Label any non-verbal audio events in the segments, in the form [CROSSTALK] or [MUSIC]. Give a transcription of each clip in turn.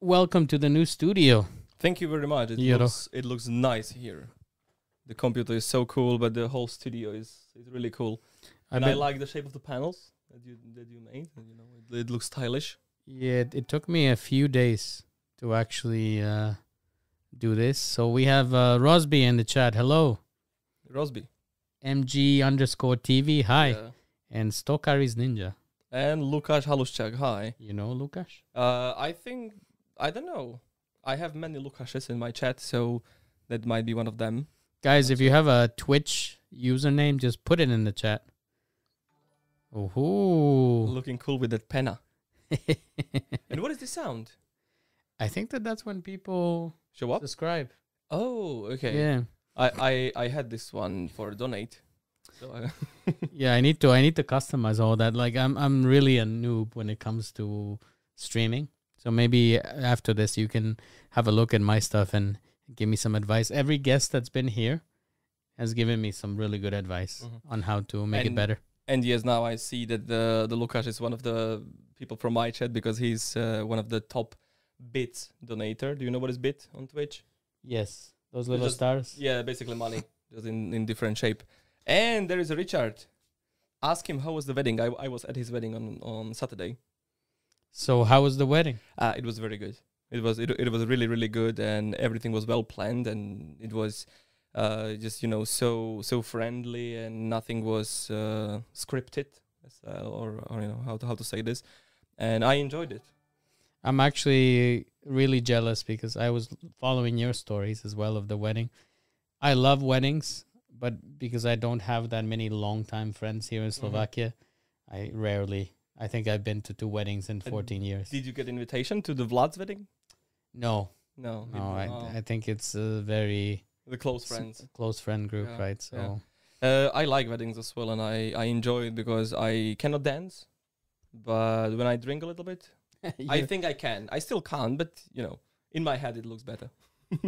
welcome to the new studio. Thank you very much. It looks it looks nice here. The computer is so cool, but the whole studio is is really cool. I and I like the shape of the panels that you that you made. and, You know, it, it looks stylish. Yeah, it, it took me a few days to actually uh, do this. So we have uh, Rosby in the chat. Hello, Rosby. MG underscore TV. Hi, Yeah. and Stokaris Ninja. And Lukasz Haluszczak. Hi. You know Lukasz? Uh, I think I don't know. I have many Lukashes in my chat, so that might be one of them. Guys, if you have a Twitch username, just put it in the chat. Oh, Looking cool with that penna. [LAUGHS] And what is the sound? I think that that's when people Show up. subscribe. Oh, okay. Yeah, I, I I had this one for donate. So I, [LAUGHS] yeah. I need to. I need to customize all that. Like, I'm. I'm really a noob when it comes to streaming. So maybe after this, you can have a look at my stuff and give me some advice. Every guest that's been here has given me some really good advice Mhm. on how to make it better. and yes, now I see that the the Lukasz is one of the people from my chat because he's uh, one of the top bits donator. Do you know what is bit on Twitch? Yes, those little just- stars. Yeah, basically money, just in, in different shape. And there is a Richard. Ask him how was the wedding. I, I was at his wedding on, on Saturday. So how was the wedding? Uh, it was very good. It was it, it was really really good, and everything was well planned, and it was uh, just you know so so friendly, and nothing was uh, scripted, uh, or or you know how to how to say this, and I enjoyed it. I'm actually really jealous because I was following your stories as well of the wedding. I love weddings, but because I don't have that many long time friends here in Mm-hmm. Slovakia, I rarely. I think I've been to two weddings in And 14 years. Did you get invitation to the Vlad's wedding? No, No, no, I, oh, I think it's a very the close friends. close friend group, Yeah, right? So yeah. Uh, I like weddings as well, and I I enjoy it because I cannot dance, but when I drink a little bit, [LAUGHS] I think I can. I still can't, but you know, in my head it looks better. [LAUGHS]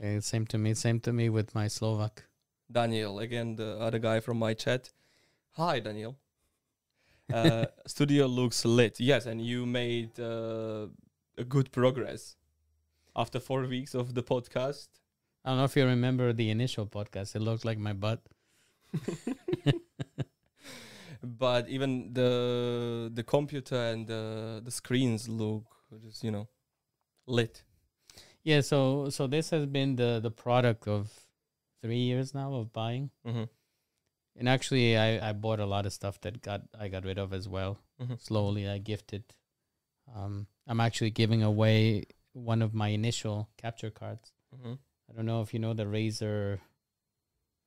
Eh, same to me. Same to me with my Slovak. Daniel, again, the other guy from my chat. Hi, Daniel. Uh, studio looks lit. Yes, and you made uh, a good progress after four weeks of the podcast. I don't know if you remember the initial podcast. It looked like my butt. [LAUGHS] but even the the computer and the the screens look just you know lit. Yeah, so so this has been the the product of three years now of buying, Mm-hmm. And actually I I bought a lot of stuff that got I got rid of as well. Mm-hmm. Slowly I gifted. Um, I'm actually giving away one of my initial capture cards. Mm-hmm. I don't know if you know the Razer.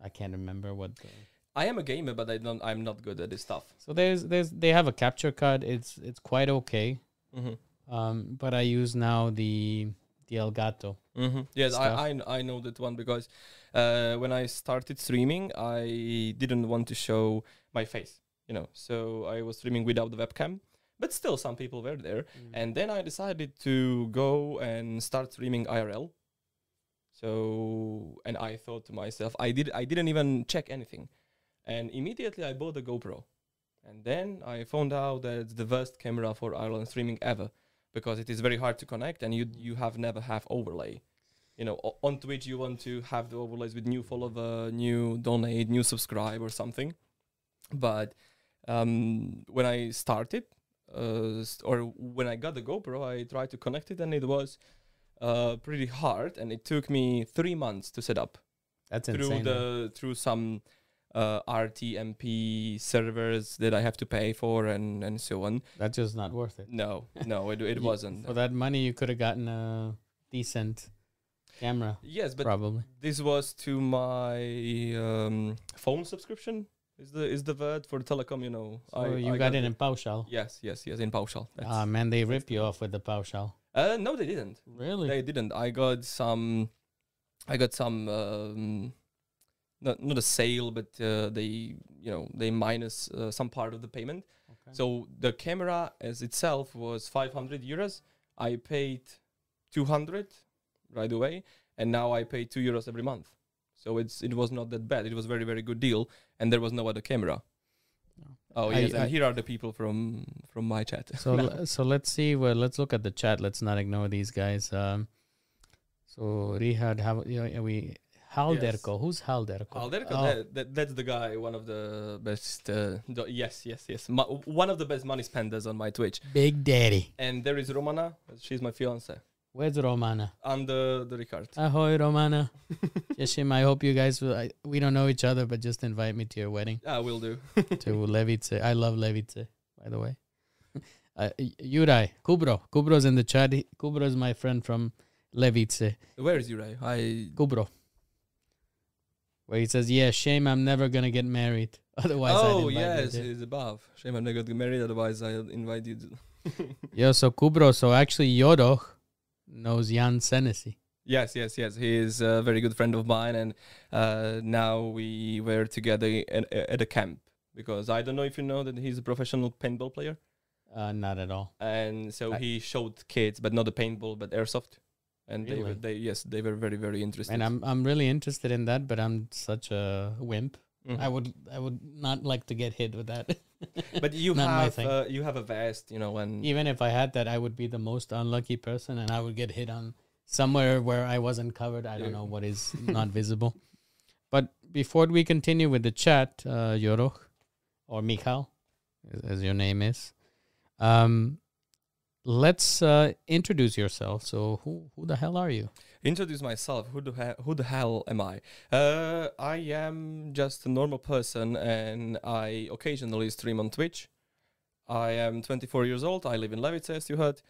I can't remember what. The, I am a gamer, but I don't. I'm not good at this stuff. so there's there's they have a capture card. It's it's quite okay. Mm-hmm. Um, but I use now the the Elgato. Mm-hmm. Yes, stuff. I, I I know that one because uh, when I started streaming, I didn't want to show my face, you know. So I was streaming without the webcam, but still some people were there. And then I decided to go and start streaming IRL. So and I thought to myself, I did I didn't even check anything, and immediately I bought a GoPro, and then I found out that it's the worst camera for IRL streaming ever because it is very hard to connect and you you have never have overlay. You know, on Twitch you want to have the overlays with new follower, new donate, new subscribe or something. But um, when I started, uh, or when I got the GoPro, I tried to connect it and it was uh, pretty hard, and it took me three months to set up That's through insane. though. the through some uh, RTMP servers that I have to pay for and and so on. That's just not worth it. No, no, it it [LAUGHS] You- wasn't. For that money, you could have gotten a decent camera, Yes, but probably. this was to my um, phone subscription. Is the is the word for telecom? You know, So you got it in Pauschal. Yes, yes, yes, in Pauschal. Ah, man, they rip you off with the Pauschal. uh, no, they didn't. Really? They didn't. I got some. I got some. Um, not not a sale, but uh, they you know they minus uh, some part of the payment. Okay. So the camera as itself was 500 euros. I paid 200 right away, and now I pay two euros every month. So it's it was not that bad. It was very very good deal, and there was no other camera. Oh I- yes, and I- here are the people from from my chat. So [LAUGHS] so let's see. Well, let's look at the chat. Let's not ignore these guys. Um, so Rihad, how you know, we Halderko? Who's Halderko? Alderco, Oh, that, that, that's the guy, one of the best. Uh, do- yes, yes, yes. Mo- one of the best money spenders on my Twitch. Big Daddy. And there is Romana. She's my fiance. Where's Romana? Under the Ricard. Ahoy, Romana. [LAUGHS] Yeshim, I hope you guys will. I, we don't know each other, but just invite me to your wedding I will do. to Levice. I love Levice, by the way. [LAUGHS] Uh, Yurai, Kubro. Kubro's in the chat. Kubro is my friend from Levice. Where is Yurai? I Kubro. Where he says, Yeah, shame I'm never going to get married. [LAUGHS] Otherwise, I'd oh invite you yes, there." he's above. Shame I'm never going to get married. Otherwise, I'll invite you. To Yeah, so Kubro. So actually, Yodoch knows Jan Senesi. yes, yes, yes. He is a very good friend of mine, and uh, now we were together at, at a camp because I don't know if you know that he's a professional paintball player, Uh, not at all. and so I- he showed kids, but not the paintball, but airsoft, and they, were, they yes, they were very very interested. And I'm I'm really interested in that, but I'm such a wimp. Mhm. I would I would not like to get hit with that. [LAUGHS] but you [LAUGHS] have uh, you have a vest, you know, and Even if I had that, I would be the most unlucky person, and I would get hit on somewhere where I wasn't covered. I don't know what is [LAUGHS] not visible. But before we continue with the chat, uh, Yodoch or Michal, as, as your name is, um, let's uh, introduce yourself. So, who who the hell are you? Introduce myself. Who the he- who the hell am I? Uh, I am just a normal person, and I occasionally stream on Twitch. I am 24 years old. I live in Levice, as you heard,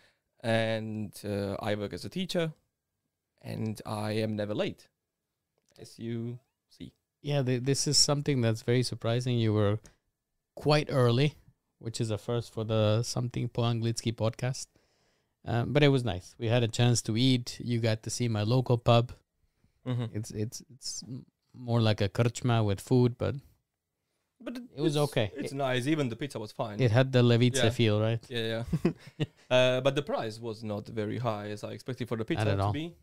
and uh, I work as a teacher, and I am never late, as you see. Yeah, th- this is something that's very surprising. You were quite early, which is a first for the Something po Anglicky podcast. Um, but it was nice. We had a chance to eat. You got to see my local pub. Mm-hmm. It's it's it's more like a krčma with food, but But It was it's- okay. It's nice. Even the pizza was fine. it had the Levice Yeah. feel, right? Yeah, yeah. [LAUGHS] uh, but the price was not very high as I expected for the pizza to all. be.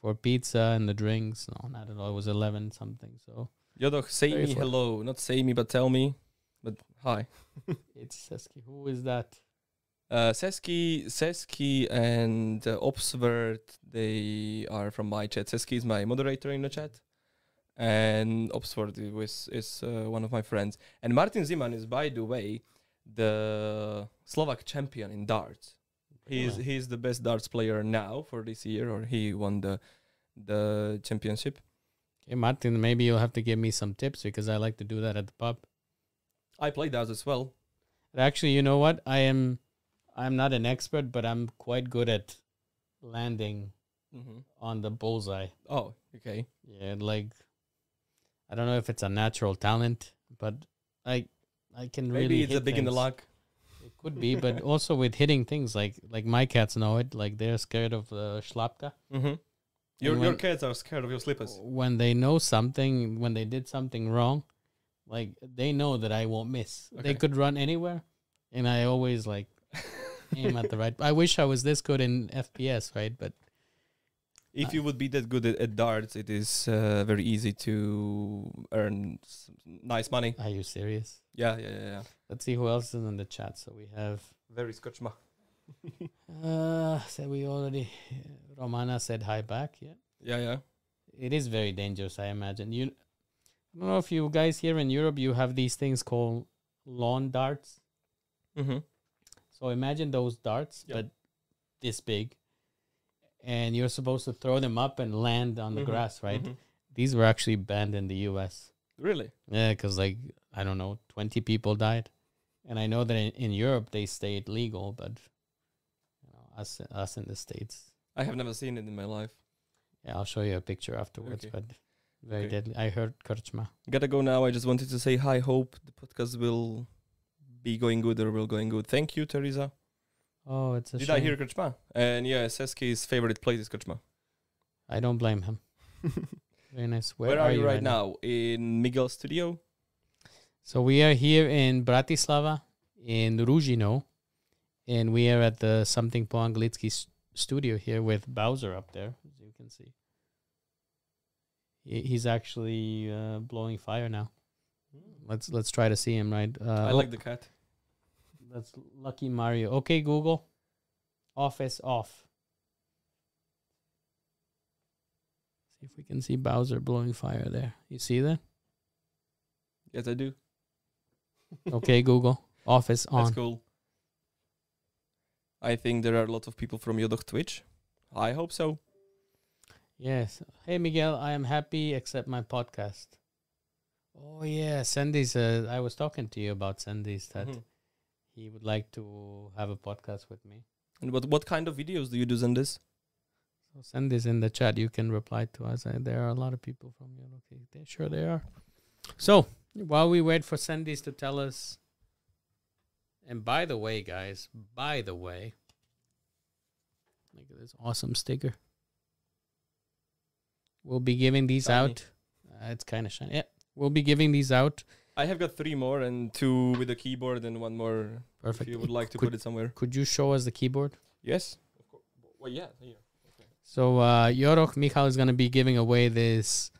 For pizza and the drinks, no, not at all. It was eleven something. So Yodoch, say Very me full. hello. Not say me, but tell me. But hi. [LAUGHS] it's Seski. Who is that? Uh, Seski, Seski, and uh, Obsvert, they are from my chat. Seski is my moderator in the chat, and Obsvert is is uh, one of my friends. And Martin Ziman is, by the way, the Slovak champion in darts. He's Really? he's the best darts player now for this year, or he won the the championship. Okay, Martin. Maybe you'll have to give me some tips because I like to do that at the pub. I play darts as well. Actually, you know what? I am I'm not an expert, but I'm quite good at landing Mm-hmm. on the bullseye. Oh, okay. Yeah, like I don't know if it's a natural talent, but I I can Maybe really Maybe it's a big in the luck. It could be, but [LAUGHS] also with hitting things like like my cats know it. Like they're scared of the schlapka. Mm-hmm. Your And your when- kids are scared of your slippers. When they know something, when they did something wrong, like they know that I won't miss. They could run anywhere, and I always like [LAUGHS] aim at the right. I wish I was this good in FPS, right? But If you would be that good at, at darts, it is uh, very easy to earn nice money. are you serious? Yeah, yeah, yeah. yeah. Let's see who else is in the chat. So we have Very scotchma. [LAUGHS] uh said we already Romana said hi back. Yeah. Yeah, yeah. It is very dangerous, I imagine. You I don't know if you guys here in Europe you have these things called lawn darts. Mm-hmm. So imagine those darts, Yeah. but this big. And you're supposed to throw them up and land on the Mhm, grass, right? mhm. These were actually banned in the US. Really? Yeah, because like I don't know, twenty people died, and I know that in, in Europe they stayed legal, but you know, us us in the states, I have never seen it in my life. yeah, I'll show you a picture afterwards. Okay. But very Okay. deadly. I heard Krčma. Gotta go now. I just wanted to say hi. Hope the podcast will be going good or will going good. Thank you, Teresa. Oh, it's a Did shame. I hear Krčma? And yeah, Seski's favorite place is Krčma. I don't blame him. [LAUGHS] Very nice. Where, Where, are, you right now? In Miguel's studio? So we are here in Bratislava, in Ružinov, and we are at the Something po Anglicky s- studio here with Bowser up there, as you can see. He, he's actually uh, blowing fire now. Let's let's try to see him. Right. Uh, I like the cat. That's Lucky Mario. Okay, Google. Office off. See if we can see Bowser blowing fire there. You see that? Yes, I do. Okay, [LAUGHS] Google. Office off. That's cool. I think there are a lot of people from Yodoch Twitch. I hope so. Yes. Hey Miguel, I am happy except my podcast. Oh yeah, Sandy's. Uh, I was talking to you about Sandy's that Mhm. He would like to have a podcast with me. And what what kind of videos do you do this? So send this in the chat. You can reply to us. Uh, there are a lot of people from your location. sure they are. So while we wait for Sandy's to tell us, and by the way, guys, by the way, look at this awesome sticker. We'll be giving these Shiny. out. Uh, it's kind of shiny. Yeah, we'll be giving these out. I have got three more and two with a keyboard and one more Perfect. if you would like to Could- put it somewhere. Could you show us the keyboard? Yes. Of course. Well, yeah. Here. So uh Yodoch Michal is gonna be giving away this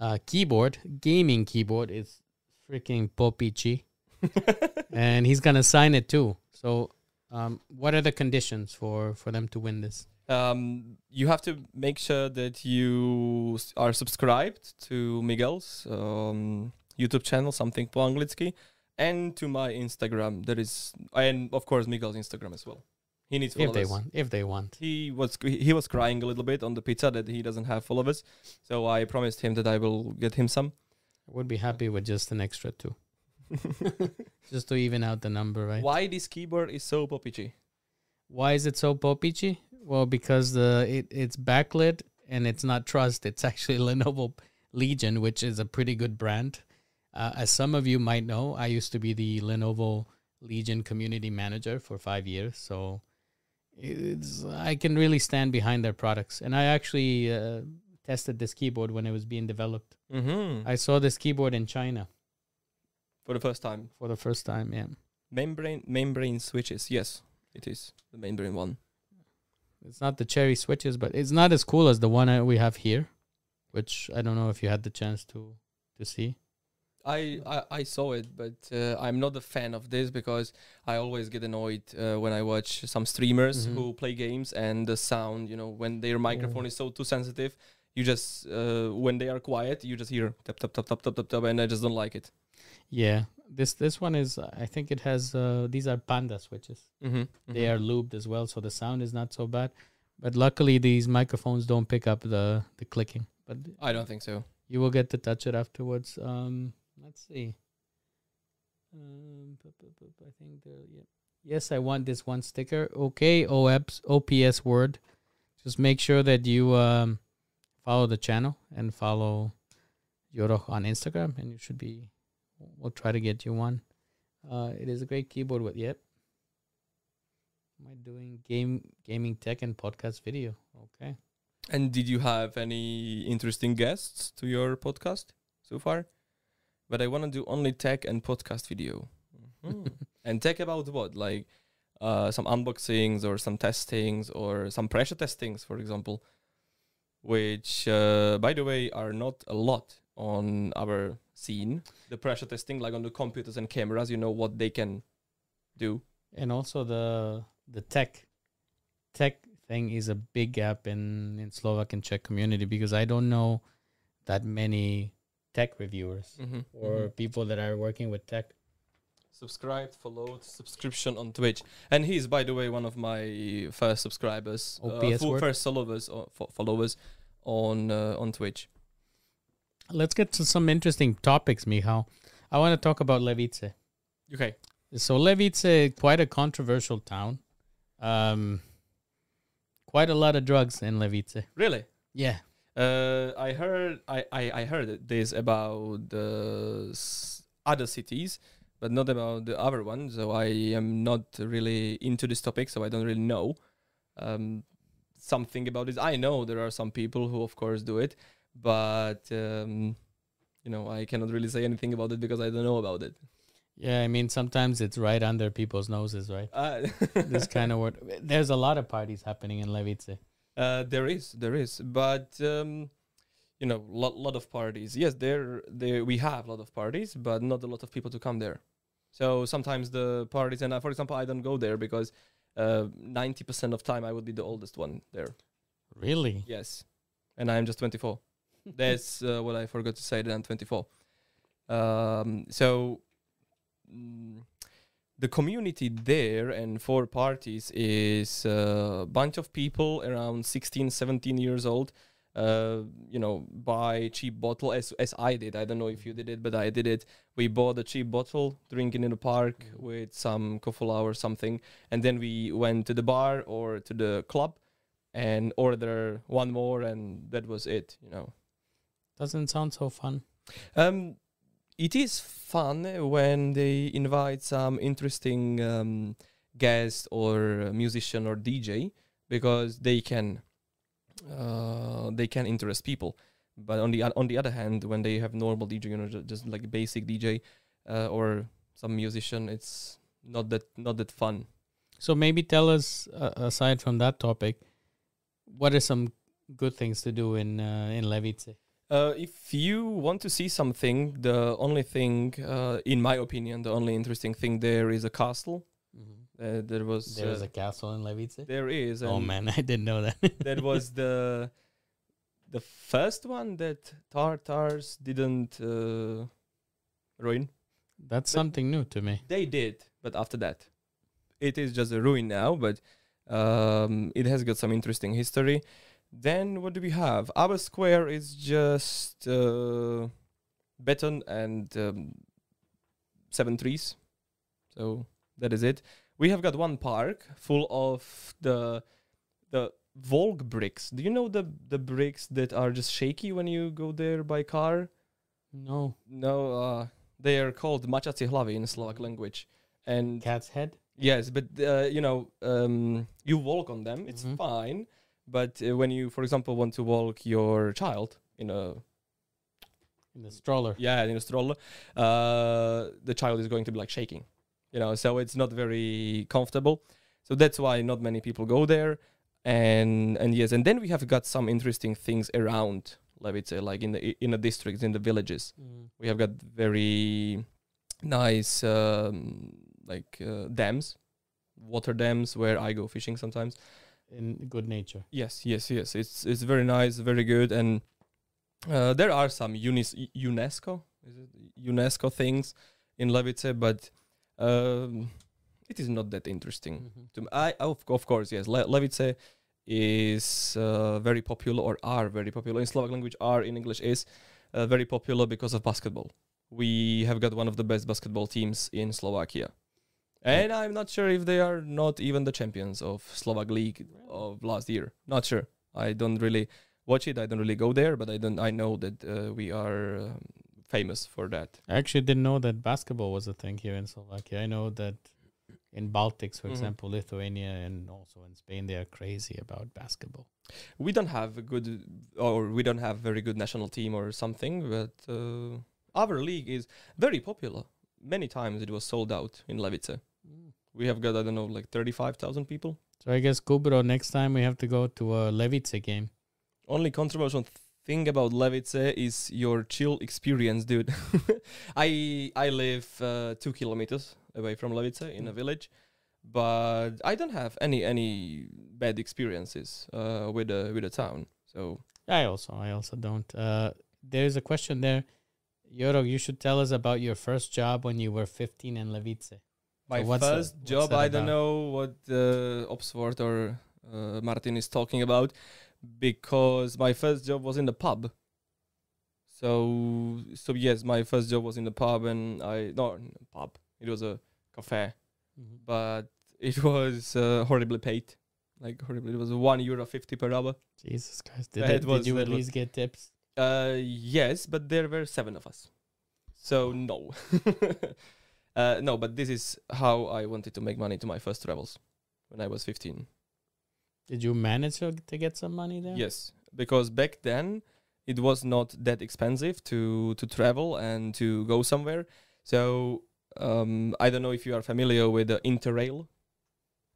uh keyboard, gaming keyboard. It's freaking popichi. [LAUGHS] and he's gonna sign it too. So um what are the conditions for for them to win this? um, you have to make sure that you are subscribed to Miguel's um, YouTube channel, something po anglicky, and to my Instagram. There is, and of course Miguel's Instagram as well. He needs If they want. If they want. He was he was crying a little bit on the pizza that he doesn't have followers, so I promised him that I will get him some. I would be happy with just an extra two. [LAUGHS] [LAUGHS] Just to even out the number, right? Why this keyboard is so poppy? Why is it so popichi? Well, because the it, it's backlit and it's not Trust. It's actually Lenovo Legion, which is a pretty good brand. Uh, as some of you might know, I used to be the Lenovo Legion community manager for five years, so it's I can really stand behind their products. And I actually uh, tested this keyboard when it was being developed. Mm-hmm. I saw this keyboard in China For the first time, for the first time. Yeah, membrane membrane switches. Yes, it is the membrane one. it's not the cherry switches, but it's not as cool as the one uh, we have here, which I don't know if you had the chance to to see. I, I, I saw it, but uh, I'm not a fan of this because I always get annoyed uh, when I watch some streamers Mhm. who play games and the sound, you know, when their microphone is so too sensitive, you just, uh, when they are quiet, you just hear tap, tap, tap, tap, tap, tap, tap, and I just don't like it. Yeah, this this one is. I think it has. Uh, these are Panda switches. Mm-hmm. They are lubed as well, so the sound is not so bad. But luckily, these microphones don't pick up the the clicking. But I don't think so. you will get to touch it afterwards. Um, let's see. Um, I think there. Yes, I want this one sticker. Okay, OPS OPS word. Just make sure that you um follow the channel and follow Yodoch on Instagram, and you should be. We'll try to get you one. Uh, it is a great keyboard with yep. Am I doing game gaming tech and podcast video? Okay. And did you have any interesting guests to your podcast so far? But I want to do only tech and podcast video. Mhm. [LAUGHS] and tech about what? Like uh, some unboxings or some testings or some pressure testings, for example, which, uh, by the way, are not a lot on our scene. The pressure testing, like on the computers and cameras, you know what they can do. and also the the tech tech thing is a big gap in in Slovak and Czech community because I don't know that many tech reviewers Mm-hmm. or people that are working with tech. subscribed, followed, subscription on Twitch, and he's by the way one of my first subscribers, uh, OPS word? first followers, or fo- followers on uh, on Twitch. Let's get to some interesting topics, Michal. I want to talk about Levice. Okay, So Levice, quite a controversial town. Um, quite a lot of drugs in Levice. really? Yeah. Uh, I heard I, I, I heard this about the s- other cities, but not about the other one. So I am not really into this topic, so I don't really know um, something about this. I know there are some people who, of course, do it, but um, you know I cannot really say anything about it because I don't know about it. Yeah, I mean sometimes it's right under people's noses, right? Uh, [LAUGHS] this kind of word. There's a lot of parties happening in Levice. Uh, there is, there is, but um, you know, lot lot of parties. Yes, there there we have a lot of parties, but not a lot of people to come there. So sometimes the parties, and uh, for example, I don't go there because uh, ninety percent of time I would be the oldest one there. Really? Yes, and I'm just 24. [LAUGHS] That's uh, what I forgot to say. That I'm 24. Um, so mm, the community there and four parties is a bunch of people around 16, 17 years old. Uh, you know, buy cheap bottle as as I did. I don't know if you did it, but I did it. We bought a cheap bottle, drinking in the park with some coffee or something, and then we went to the bar or to the club and order one more, and that was it. You know, Doesn't sound so fun. um, it is fun when they invite some interesting um, guest or musician or DJ because they can uh, they can interest people. But on the on the other hand, when they have normal DJ, you know, just like basic DJ uh, or some musician, it's not that not that fun. So maybe tell us, uh, aside from that topic, what are some good things to do in uh, in Levice? Uh, if you want to see something, the only thing, uh, in my opinion, the only interesting thing there is a castle. Uh, there was There is uh, a castle in Levice. there is Oh man, [LAUGHS] I didn't know that. [LAUGHS] that was the the first one that Tartars didn't uh, ruin. That's something new to me. They did, but after that, it is just a ruin now. But um, it has got some interesting history. Then what do we have? Our square is just uh, beton and um, seven trees. So that is it. We have got one park full of the the Volg bricks. Do you know the the bricks that are just shaky when you go there by car? No No, uh, they are called mačacie hlavy in Slovak language. And cat's head. yes, but uh, you know, um, you walk on them. It's Mhm. fine. But uh, when you, for example, want to walk your child in a in the stroller. yeah in a stroller, uh, the child is going to be like shaking, you know. So it's not very comfortable. So that's why not many people go there. And and yes, and then we have got some interesting things around Levice, like in the in the districts, in the villages. Mm. we have got very nice um, like uh, dams water dams where i go fishing sometimes In good nature. yes yes yes it's it's very nice very good and uh, there are some unis- unesco is it unesco things in levice but um, it is not that interesting Mhm. to me. I of, of course yes Le- Levice is uh, very popular or are very popular in Slovak language are in English is uh, very popular because of basketball. We have got one of the best basketball teams in Slovakia. And I'm not sure if they are not even the champions of Slovak league of last year. Not sure. I don't really watch it. I don't really go there, but I don't I know that uh, we are um, famous for that. I actually didn't know that basketball was a thing here in Slovakia. I know that in Baltics, for Mhm. example, Lithuania and also in Spain, they are crazy about basketball. we don't have a good or we don't have very good national team or something but uh, our league is very popular many times it was sold out in levice we have got i don't know like 35000 people So I guess Kubro, next time we have to go to a Levice game. only controversial thing about levice is your chill experience dude [LAUGHS] i i live uh, two kilometers away from levice in a Mm. village but i don't have any any bad experiences uh, with the with the town so I also, I also don't. Uh, there's a question there. Yoro, you should tell us about your first job when you were 15 in Levice. My what's that- first job, I don't know what uh, Oxford or uh, Martin is talking about because my first job was in the pub. So, so yes, my first job was in the pub, and I no pub. It was a cafe, but it was uh, horribly paid, like horribly. It was one euro fifty per hour. Jesus Christ. Did, That was- did you at was- least get tips? Uh, yes, but there were seven of us, so no. [LAUGHS] uh, no, but this is how I wanted to make money to my first travels when I was fifteen. Did you manage to to get some money there? Yes, because back then it was not that expensive to to travel and to go somewhere. So um, I don't know if you are familiar with the Interrail.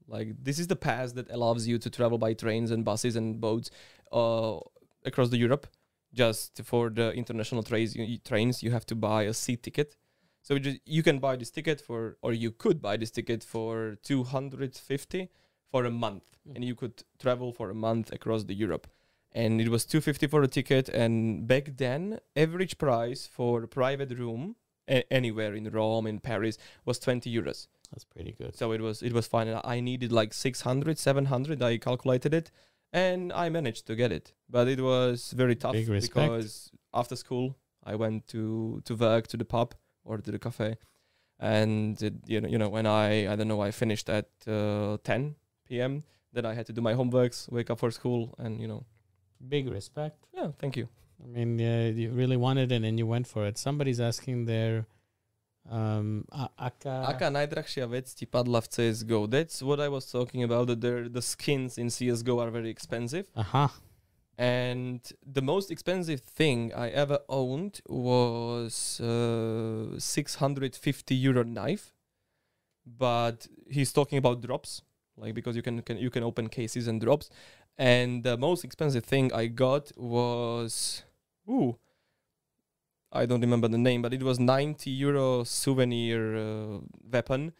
Like this is the pass that allows you to travel by trains and buses and boats uh, across the Europe. just for the international trains. You, trains, you have to buy a seat ticket. So you, just, you can buy this ticket for, or you could buy this ticket for 250 for a month, Mm. and you could travel for a month across the Europe. And it was 250 for a ticket. And back then, average price for a private room a- anywhere in Rome, in Paris, was 20 euros. That's pretty good. So it was it was fine. And I needed like 600, 700. I calculated it, and I managed to get it. But it was very tough because after school I went to to work to the pub or to the cafe, and it, you know you know when I I don't know I finished at uh, 10 p.m. Then I had to do my homeworks, wake up for school, and you know Big respect. yeah, thank you. I mean, uh, you really wanted it and you went for it. Somebody's asking there. um a- Aka. Aká najdrahšia vec ti padla v CSGO? That's what I was talking about. That the skins in CSGO are very expensive. Aha. And the most expensive thing I ever owned was uh, 650 euro knife. But he's talking about drops, like because you can, can you can open cases and drops. And the most expensive thing I got was ooh, I don't remember the name, but it was 90 euro souvenir uh, weapon.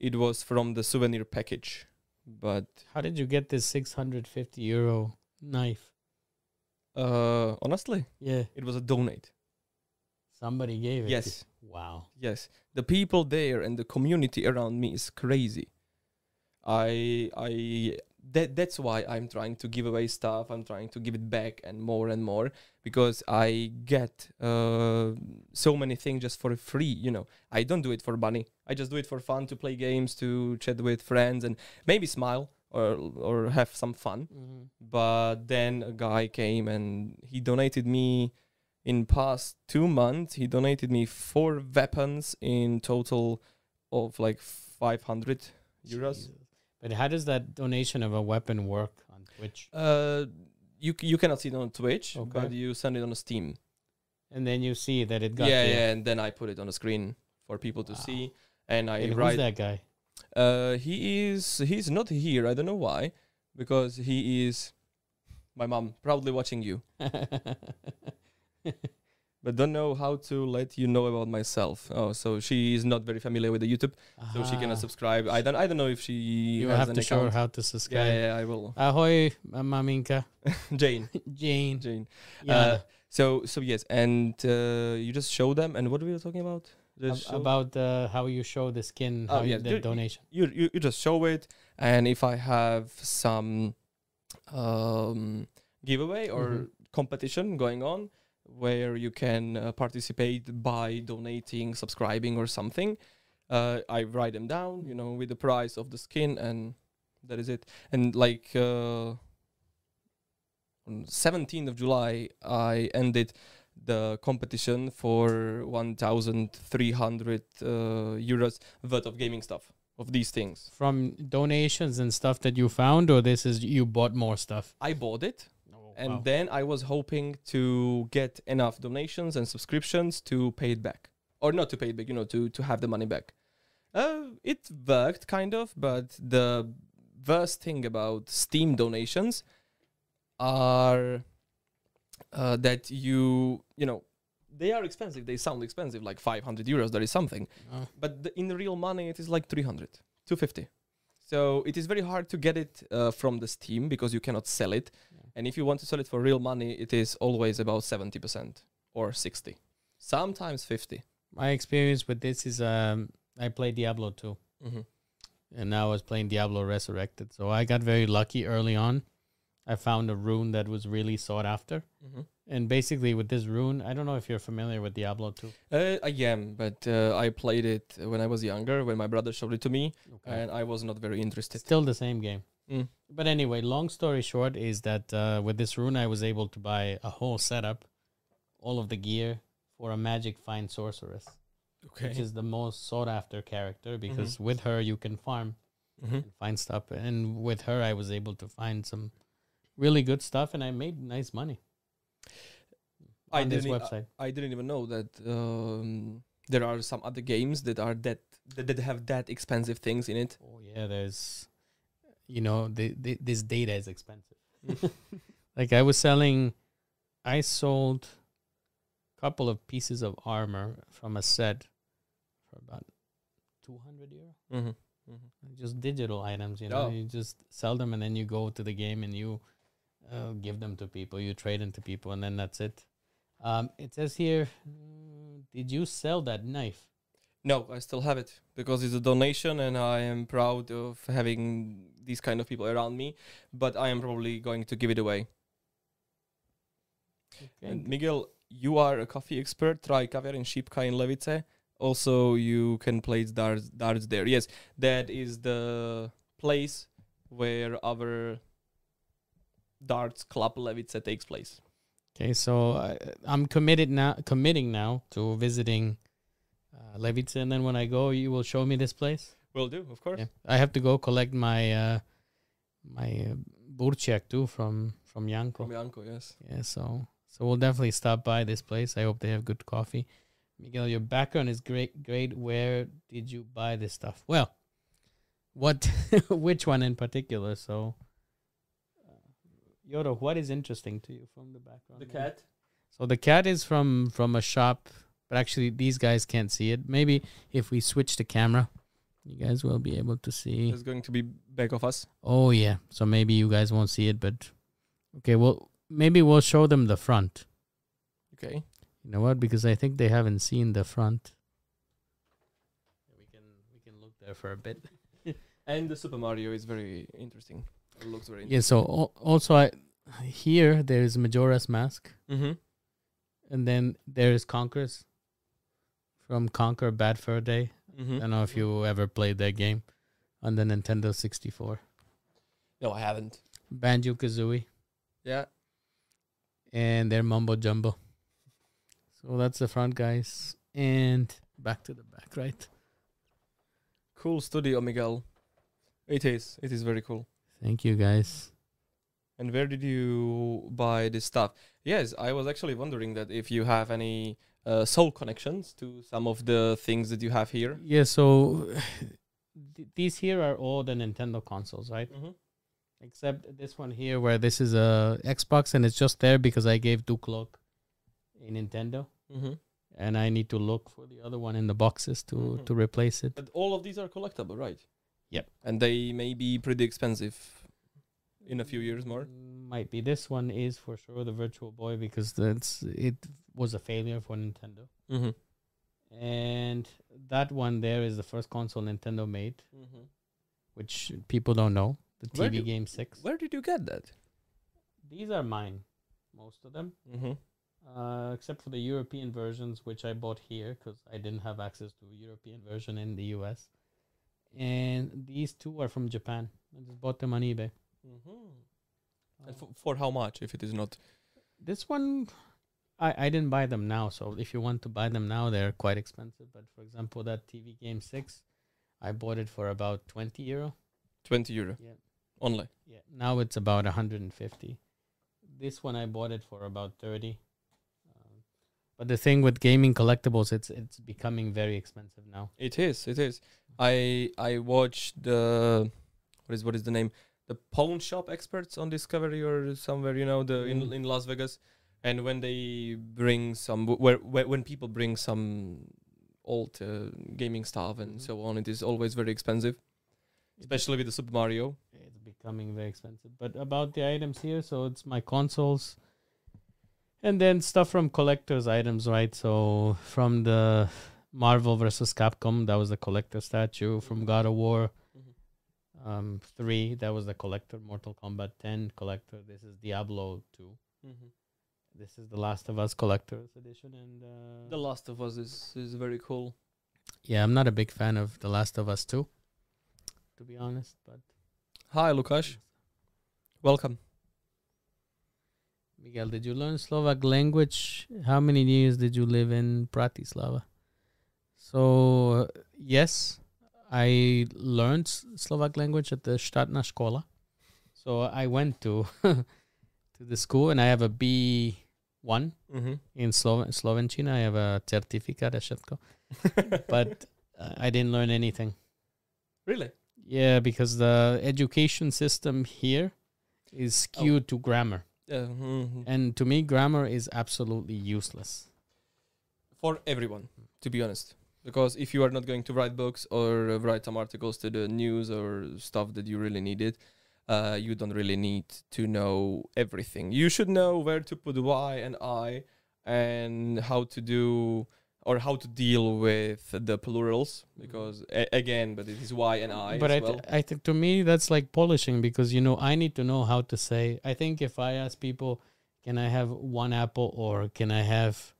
It was from the souvenir package, but How did you get this 650 euro knife? Uh, honestly, Yeah. it was a donate. Somebody gave it. Yes. Wow. Yes, the people there and the community around me is crazy. I I that that's why I'm trying to give away stuff. I'm trying to give it back and more and more because I get uh, so many things just for free. You know, I don't do it for money. I just do it for fun to play games, to chat with friends, and maybe smile or or have some fun. But then a guy came and he donated me in past two months he donated me four weapons in total of like 500 euros Jesus. But how does that donation of a weapon work on Twitch? uh you c- you cannot see it on twitch Okay. but you send it on steam And then you see that it got yeah there. yeah and then i put it on the screen for people to see and i And who's write that guy? Uh he is he's not here i don't know why because he is my mom proudly watching you [LAUGHS] but don't know how to let you know about myself oh so she is not very familiar with the youtube so she Ah, cannot subscribe. I don't. I don't know if she. You has have to show her how to subscribe. yeah, yeah, I will. Ahoy, ma- maminka. [LAUGHS] Jane, Jane. Jane. Yeah. Uh, so, so yes, and uh, you just show them. And what were you talking about? Show- about uh, how you show the skin, Oh, how you, the you- donation. you, you, you just show it, and if I have some um, giveaway or Mhm. competition going on where you can uh, participate by donating, subscribing, or something, uh, I write them down, you know, with the price of the skin, and that is it. And like uh, on 17th of July, I ended the competition for 1,300 uh, euros worth of gaming stuff of these things. From donations and stuff that you found, or this is you bought more stuff? I bought it, Oh, and then I was hoping to get enough donations and subscriptions to pay it back, or not to pay it back, you know, to to have the money back. Uh, it worked kind of, but the worst thing about Steam donations are uh, that you you know they are expensive. They sound expensive, like 500 euros. That is something Oh. but the, in real money it is like 300 250 so it is very hard to get it uh, from the steam because you cannot sell it Yeah. and if you want to sell it for real money it is always about 70% or 60 sometimes 50 My experience with this is um, I played Diablo 2, mm-hmm. and now I was playing Diablo Resurrected. So I got very lucky early on. I found a rune that was really sought after. Mm-hmm. And basically, with this rune, I don't know if you're familiar with Diablo 2. Uh, I am, but uh, I played it when I was younger, when my brother showed it to me, and I was not very interested. Still the same game. Mm. But anyway, long story short is that uh, with this rune, I was able to buy a whole setup, all of the gear for a magic find sorceress, Okay. which is the most sought after character because with her you can farm Mhm. and find stuff. And with her, I was able to find some really good stuff, and I made nice money I on this didn't website. I didn't even know that um, there are some other games that are that that, that have that expensive things in it. oh yeah, there's, you know, the, the, this data is expensive. [LAUGHS] like I was selling, I sold a couple of pieces of armor from a set for about 200 euro. Mm-hmm. Mm-hmm. Just digital items, you know. Oh. You just sell them and then you go to the game and you uh, give them to people. You trade them to people and then that's it. Um, it says here, did you sell that knife? No, I still have it because it's a donation, and I am proud of having these kind of people around me. But I am probably going to give it away. And Miguel, you are a coffee expert. Try kaviar in Šipka in Levice. Also, you can play darts, darts there. Yes, that is the place where our darts club Levice takes place. Okay, so uh, I'm committed now. Committing now to visiting uh, Levice, and then when I go, you will show me this place. Will do, of course. Yeah, I have to go collect my uh, my uh, burčak too from from Janko. From Janko, yes. Yeah, so so we'll definitely stop by this place. I hope they have good coffee. Miguel, your background is great. Great. Where did you buy this stuff? Well, what, [LAUGHS] which one in particular? So, Yodo, what is interesting to you from the background? The there? cat. So the cat is from from a shop, but actually these guys can't see it. Maybe if we switch the camera, you guys will be able to see. is going to be back of us. Oh yeah. So maybe you guys won't see it, but okay. Well, maybe we'll show them the front. Okay. You know what? Because I think they haven't seen the front. We can we can look there for a bit. [LAUGHS] And the Super Mario is very interesting. It looks very Yeah. So al- also, I here there is Majora's Mask, Mm-hmm. and then there is Conquerors from Conker's Bad Fur Day. Mm-hmm. I don't know if you ever played that game on the Nintendo 64. No, I haven't. Banjo Kazooie Yeah. and their Mumbo Jumbo. So that's the front, guys. And back to the back, right? Cool studio, Miguel. It is. It is very cool. Thank you, guys. And where did you buy this stuff? Yes, I was actually wondering that if you have any uh, soul connections to some of the things that you have here. Yeah, so [SIGHS] th- these here are all the Nintendo consoles, right? Mm-hmm. Except this one here, where this is a Xbox, and it's just there because I gave Duke Look a Nintendo, Mm-hmm. and I need to look for the other one in the boxes to Mhm. to replace it. But all of these are collectible, right? Yep. And they may be pretty expensive in a few years more. Mm, Might be this one is for sure the Virtual Boy because that's it was a failure for Nintendo, Mm-hmm. and that one there is the first console Nintendo made, Mm-hmm. which people don't know. The Where TV do- Game Six. Where did you get that? These are mine, most of them. Mm-hmm. uh, except for the European versions, which I bought here because I didn't have access to a European version in the US. And these two are from Japan. I just bought them on eBay. Mm-hmm. Uh, And for, for how much, if it is not? this one, I, I didn't buy them now. So if you want to buy them now, they're quite expensive. But for example, that TV Game 6, I bought it for about 20 euro. 20 euro Yeah. only. Yeah. Now it's about 150. This one I bought it for about 30. But the thing with gaming collectibles, it's it's becoming very expensive now. It is. It is. I I watched the what is what is the name? The pawn shop experts on Discovery or somewhere, you know, the in Mm. in Las Vegas. And when they bring some where, where when people bring some old uh, gaming stuff and Mhm. so on, it is always very expensive, especially with the Super Mario. It's becoming very expensive. But about the items here, so it's my consoles, and then stuff from collectors' items, right? So from the Marvel versus Capcom, that was the collector statue. From God of War, um, three, that was the collector. Mortal Kombat ten collector. This is Diablo two. This is the Last of Us collector's edition, and uh, The Last of Us is is very cool. yeah, I'm not a big fan of The Last of Us two, to be honest. But Hi, Lukasz. Welcome. Miguel, did you learn Slovak language? How many years did you live in Bratislava? So, uh, yes, I learned Slovak language at the Štátna škola. So I went to [LAUGHS] to the school and I have a B one Mm-hmm. in Slo- Slovenčina. I have a certificate všetko. [LAUGHS] But uh, I didn't learn anything. really, Yeah, because the education system here is skewed to grammar. Yeah, mhm. And to me, grammar is absolutely useless. for everyone, to be honest. Because if you are not going to write books or uh, write some articles to the news or stuff that you really needed, uh, you don't really need to know everything. You should know where to put y and i and how to do or how to deal with the plurals because a- again, but it is y and i but as I, well. I think to me that's like polishing because you know I need to know how to say. I think if I ask people, can I have one apple or can I have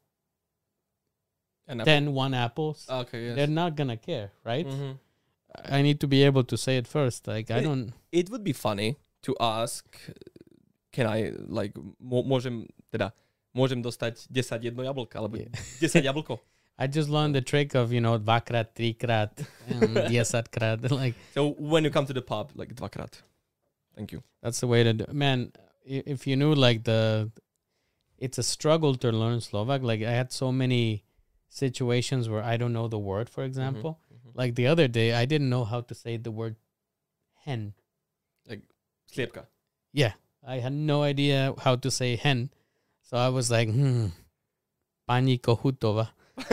And ten one apples? okay, yes. They're not gonna care, right? Mhm. I need to be able to say it first. Like I don't. it would be funny to ask can I like mo- teda môžem dostať 10 jedno jablko alebo Yeah. [LAUGHS] 10 jablko. I just learned the trick of you know dvakrát, trikrát, [LAUGHS] um, desaťkrát. Like So when you come to the pub like dvakrát. Thank you. that's the way to do. Man, if you knew like the, it's a struggle to learn Slovak. Like I had so many situations where I don't know the word. For example, Mhm. like the other day, I didn't know how to say the word hen. Like Sliepka. Yeah, I had no idea how to say hen, so I was like, hmm, pani Kohutova. [LAUGHS]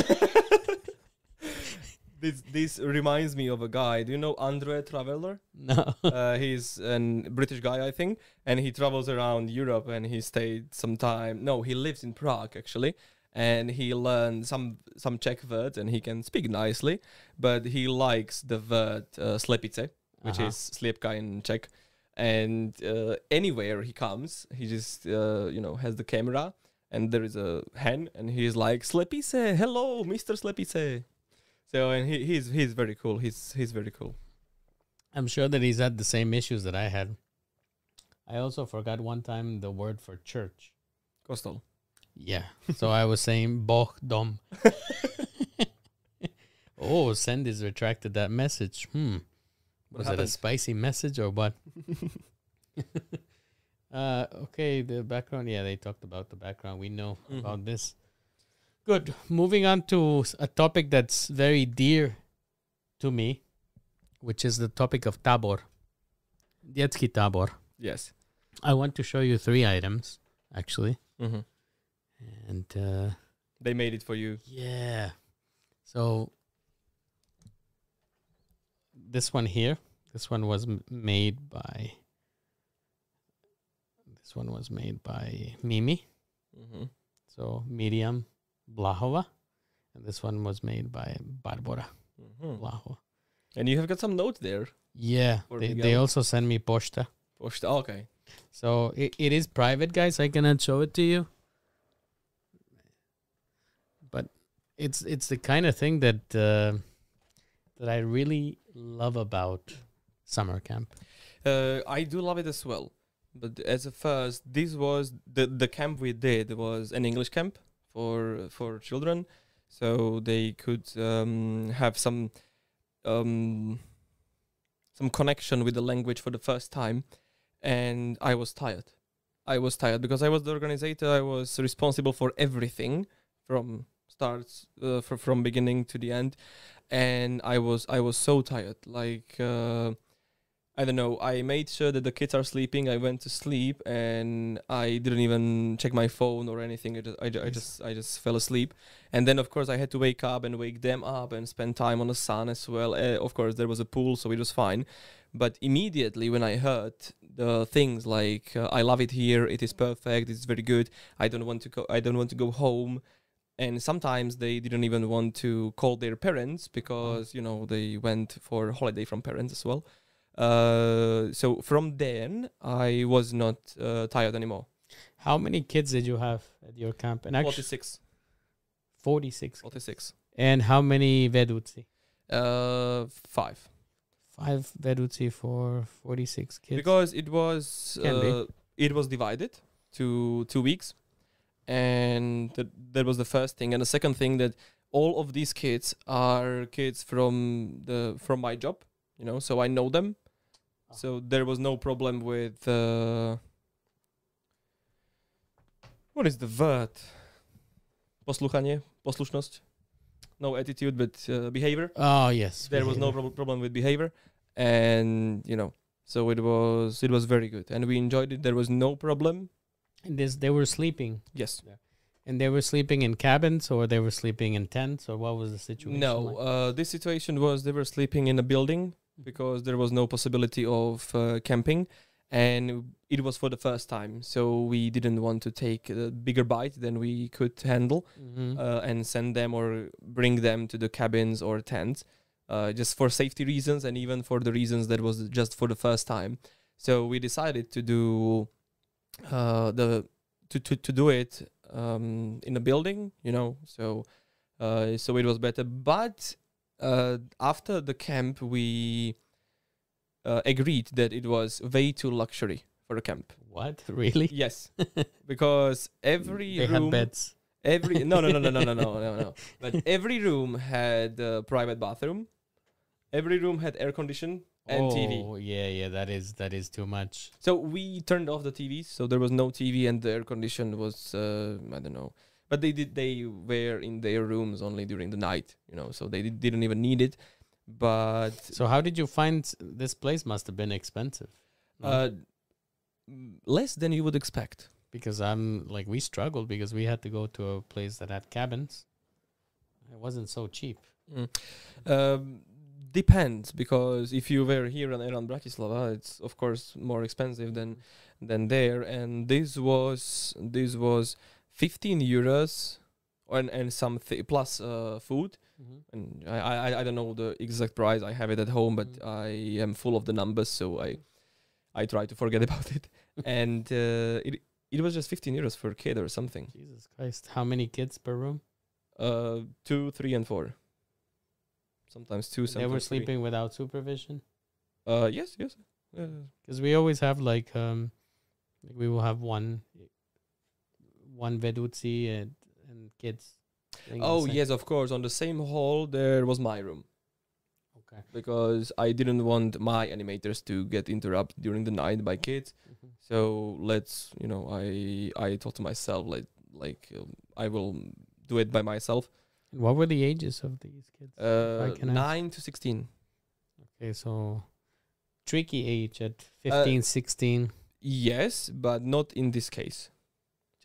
this this reminds me of a guy. Do you know Andre Traveller? No. uh, he's a British guy, I think, and he travels around Europe and he stayed some time. No, he lives in Prague actually, and he learned some some Czech words and he can speak nicely, but he likes the word uh, slepice, which Uh-huh. is sliepka in Czech. And uh, anywhere he comes, he just uh, you know has the camera and there is a hen and he's like slepice, hello, Mister Slepice. So and he, he's he's very cool. He's he's very cool. I'm sure that he's had the same issues that I had. I also forgot one time the word for church. Kostol. Yeah. So I was saying Boh dom. [LAUGHS] [LAUGHS] oh, send has retracted that message. Hmm. What Was it a spicy message or what? [LAUGHS] uh okay, the background. Yeah, they talked about the background. We know Mhm. about this. Good. Moving on to a topic that's very dear to me, which is the topic of tabor. Detski tabor. Yes. I want to show you three items, actually. Mm-hmm. And uh, They made it for you. yeah. So this one here, this one was m- made by this one was made by Mimi. Mm-hmm. So Miriam Blahova. And this one was made by Barbara Mm-hmm. Blahova. And you have got some notes there. Yeah. They, they also send me posta. Oh, Okay. So it, it is private, guys. I cannot show it to you. But it's it's the kind of thing that uh, that I really love about summer camp. Uh, I do love it as well. But as a first, this was the the camp we did was an English camp for for children, so they could um, have some um, some connection with the language for the first time. And I was tired. I was tired because I was the organizer. I was responsible for everything from starts uh, fr- from beginning to the end, and I was I was so tired. Like. Uh, I don't know. I made sure that the kids are sleeping. I went to sleep and I didn't even check my phone or anything. I just, I, I just, I just fell asleep. And then, of course, I had to wake up and wake them up and spend time on the sun as well. Uh, of course, there was a pool, so it was fine. But immediately when I heard the things like uh, "I love it here," "It is perfect," "It's very good," I don't want to go. I don't want to go home. And sometimes they didn't even want to call their parents because you know they went for holiday from parents as well. Uh, so from then I was not uh, tired anymore. How many kids did you have at your camp? And actually, 46, 46. 46. And how many vedutsi? Uh, five. Five vedutsi for 46 kids. Because it was uh, it was divided to two weeks, and that that was the first thing. And the second thing that all of these kids are kids from the from my job, you know, so I know them. Ah. So there was no problem with uh, what is the word? Posluchanie, poslušnosť. No attitude, but uh, behavior oh, yes. there was no prob- problem with behavior and you know so it was it was very good and we enjoyed it there was no problem And this, they were sleeping, Yes. and they were sleeping in cabins, or they were sleeping in tents, or what was the situation? No, like? uh, this situation was they were sleeping in a building because there was no possibility of uh, camping, and it was for the first time. So we didn't want to take a bigger bite than we could handle, Mhm. uh, and send them or bring them to the cabins or tents, uh, just for safety reasons and even for the reasons that was just for the first time. So we decided to do uh, the to, to, to do it um, in a building, you know. So uh, so it was better. But uh, after the camp, we uh, agreed that it was way too luxury for a camp. what really? Yes, [LAUGHS] because every they room, had beds. every no no no no no no no no no. [LAUGHS] But every room had a private bathroom. Every room had air condition and TV. Oh yeah, yeah. That is that is too much. So we turned off the TVs, so there was no TV, and the air condition was uh, I don't know. But they did they were in their rooms only during the night, you know, so they did, didn't even need it. But So how did you find this place? Must have been expensive. uh, less than you would expect. because I'm like we struggled because we had to go to a place that had cabins. It wasn't so cheap. Um, depends because if you were here and around Bratislava, it's of course more expensive than than there. And this was this was 15 euros, and and some th- plus uh, food. and I, I I don't know the exact price. I have it at home, but Mm. I am full of the numbers, so I I try to forget [LAUGHS] about it. [LAUGHS] and uh, it it was just 15 euros for a kid or something. Jesus Christ! How many kids per room? Uh, two, three, and four. Sometimes two. Sometimes they were three. sleeping without supervision. Uh, yes, yes. Uh, Because we always have like um, like we will have one, one veduzzi and and kids. staying in the oh yes, of course. On the same hall, there was my room Okay. because I didn't want my animators to get interrupted during the night by kids. Mhm. So let's, you know, I I thought to myself like like um, I will do it by myself. What were the ages of these kids? Uh, ask? nine to sixteen. Okay, so tricky age at Uh, 15, 16. Yes, but not in this case.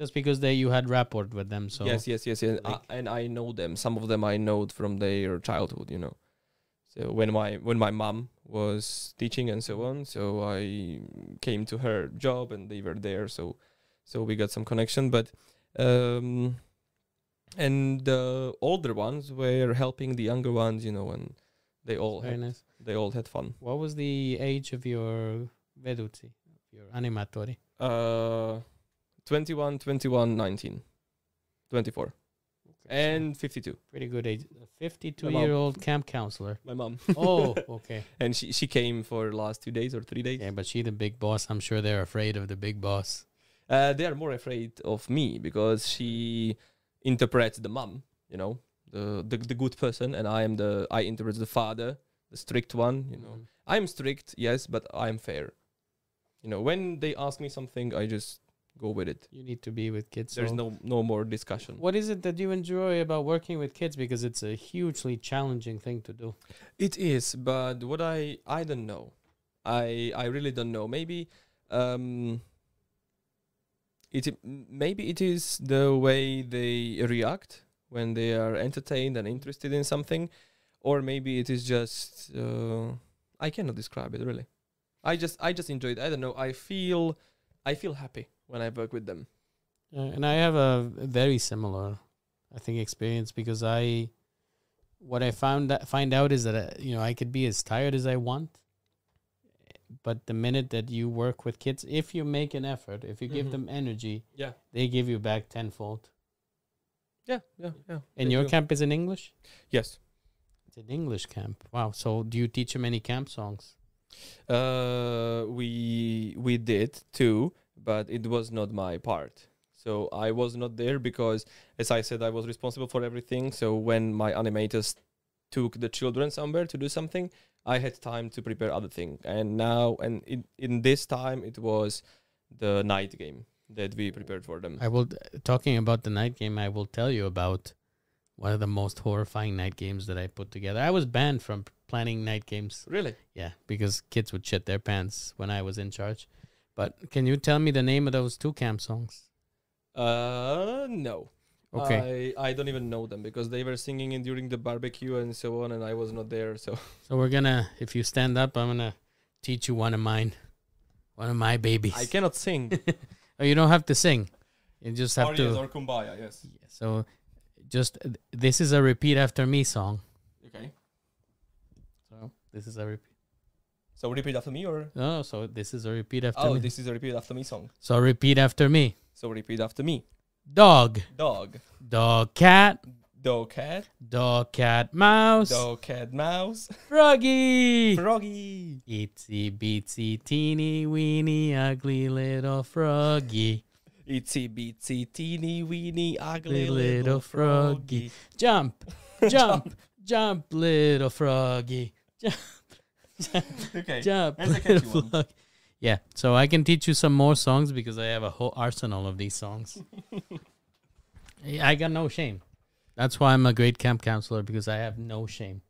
Just because they you had rapport with them, so yes, yes, yes, yes. like- I, and I know them. Some of them I know from their childhood. You know. So when my when my mom was teaching and so on, so I came to her job and they were there. So so we got some connection. But um, and the older ones were helping the younger ones. You know, and they all very had, nice. they all had fun. What was the age of your veduzzi, your animatori? Uh, 21, 21, 19, 24, and 52. pretty good age. A 52 My mom. year old camp counselor. My mom. Oh, [LAUGHS] okay. and she she came for last two days or three days. Yeah, but she the big boss. I'm sure they're afraid of the big boss. Uh, they are more afraid of me because she interprets the mom, you know, the, the the good person, and I am the I interpret the father, the strict one. You know, Mhm. I'm strict, yes, but I'm fair. You know, when they ask me something, I just go with it. You need to be with kids. There's so- no no more discussion. What is it that you enjoy about working with kids? Because it's a hugely challenging thing to do. It is, but what I I don't know. I I really don't know. Maybe um it maybe it is the way they react when they are entertained and interested in something or maybe it is just uh, I cannot describe it really. I just I just enjoy it. I don't know. I feel I feel happy when I work with them. Uh, and I have a very similar, I think, experience because I, what I found that find out is that uh, you know I could be as tired as I want, but the minute that you work with kids, if you make an effort, if you give Mhm. them energy, Yeah. they give you back tenfold. Yeah, yeah, yeah. And your do. camp is in English. Yes. It's an English camp. Wow. So do you teach them any camp songs? Uh, we we did too, but it was not my part. So I was not there because, as I said, I was responsible for everything. So when my animators took the children somewhere to do something, I had time to prepare other thing. And now, and in in this time, it was the night game that we prepared for them. I will uh, talking about the night game. I will tell you about one of the most horrifying night games that I put together. I was banned from planning night games. really? Yeah, because kids would shit their pants when I was in charge. But can you tell me the name of those two camp songs? Uh, no. Okay. I, I don't even know them because they were singing in during the barbecue and so on, and I was not there. So [LAUGHS] So we're gonna, if you stand up, I'm gonna teach you one of mine, one of my babies. I cannot sing. [LAUGHS] oh, you don't have to sing. You just have or to. yes, or kumbaya. Yes. So, just this is a repeat after me song. Okay. So this is a repeat. So repeat after me, or No, so this is a repeat after oh, me. this is a repeat after me song. so repeat after me. So repeat after me. Dog, Dog, dog, cat, dog, cat, dog, cat, mouse, dog, cat, mouse, froggy. froggy. Itsy bitsy teeny weeny ugly little froggy. Itsy bitsy teeny weeny ugly Little little froggy. froggy. Jump, [LAUGHS] jump, jump, little froggy. Jump, [LAUGHS] [LAUGHS] Here's a catchy little one. frog. Yeah, so I can teach you some more songs because I have a whole arsenal of these songs. [LAUGHS] I got no shame. That's why I'm a great camp counselor because I have no shame.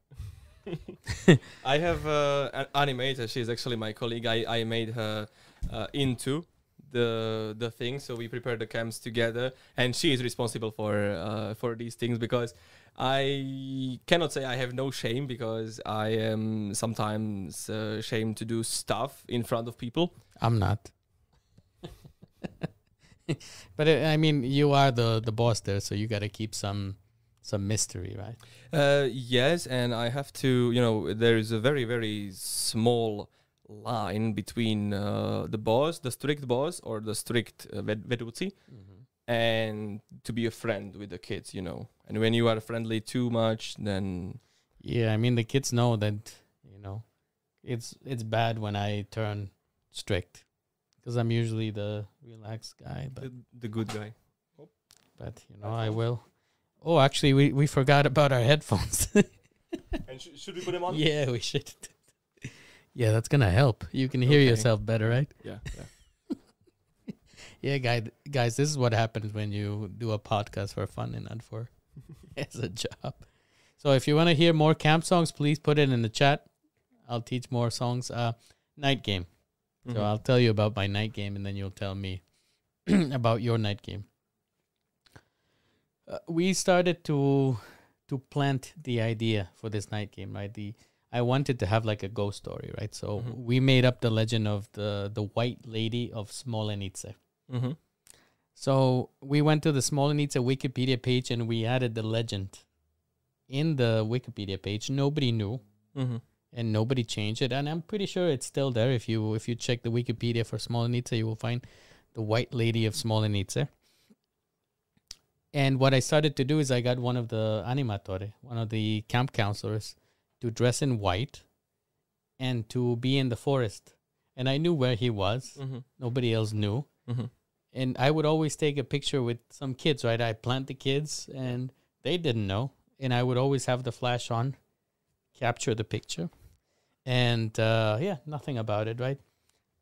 I have uh, an animator. She's actually my colleague. I, I made her uh, into the the thing. So we prepared the camps together, and she is responsible for uh, for these things because I cannot say I have no shame because I am sometimes uh, ashamed to do stuff in front of people. I'm not. [LAUGHS] but uh, I mean, you are the the boss there, so you got to keep some some mystery, right? Uh, yes, and I have to, you know, there is a very, very small line between uh, the boss, the strict boss, or the strict uh, ved- vedutsi, and to be a friend with the kids, you know. And when you are friendly too much, then Yeah, I mean the kids know that you know it's it's bad when I turn strict because I'm usually the relaxed guy, but the, the good guy. but you know I will. Oh, actually, we we forgot about our headphones. [LAUGHS] and sh- should we put them on? yeah, we should. Yeah, that's gonna help. You can hear Okay. yourself better, right? Yeah. yeah. [LAUGHS] Yeah, guy, guys, this is what happens when you do a podcast for fun and not for [LAUGHS] as a job. So if you want to hear more camp songs, please put it in the chat. I'll teach more songs. Uh, night game. So Mhm. I'll tell you about my night game, and then you'll tell me [CLEARS THROAT] about your night game. Uh, we started to to plant the idea for this night game, right? The I wanted to have like a ghost story, right? So Mhm. we made up the legend of the the White Lady of Smolenice. Mhm. So we went to the Smolenice Wikipedia page and we added the legend in the Wikipedia page. Nobody knew Mhm. and nobody changed it and i'm pretty sure it's still there if you if you check the wikipedia for smolenice you will find the white lady of smolenice and what i started to do is i got one of the animatore one of the camp counselors to dress in white and to be in the forest. And i knew where he was. Mhm. nobody else knew. Mhm. and i would always take a picture with some kids right? I plant the kids and they didn't know. And i would always have the flash on capture the picture. And uh, yeah nothing about it right?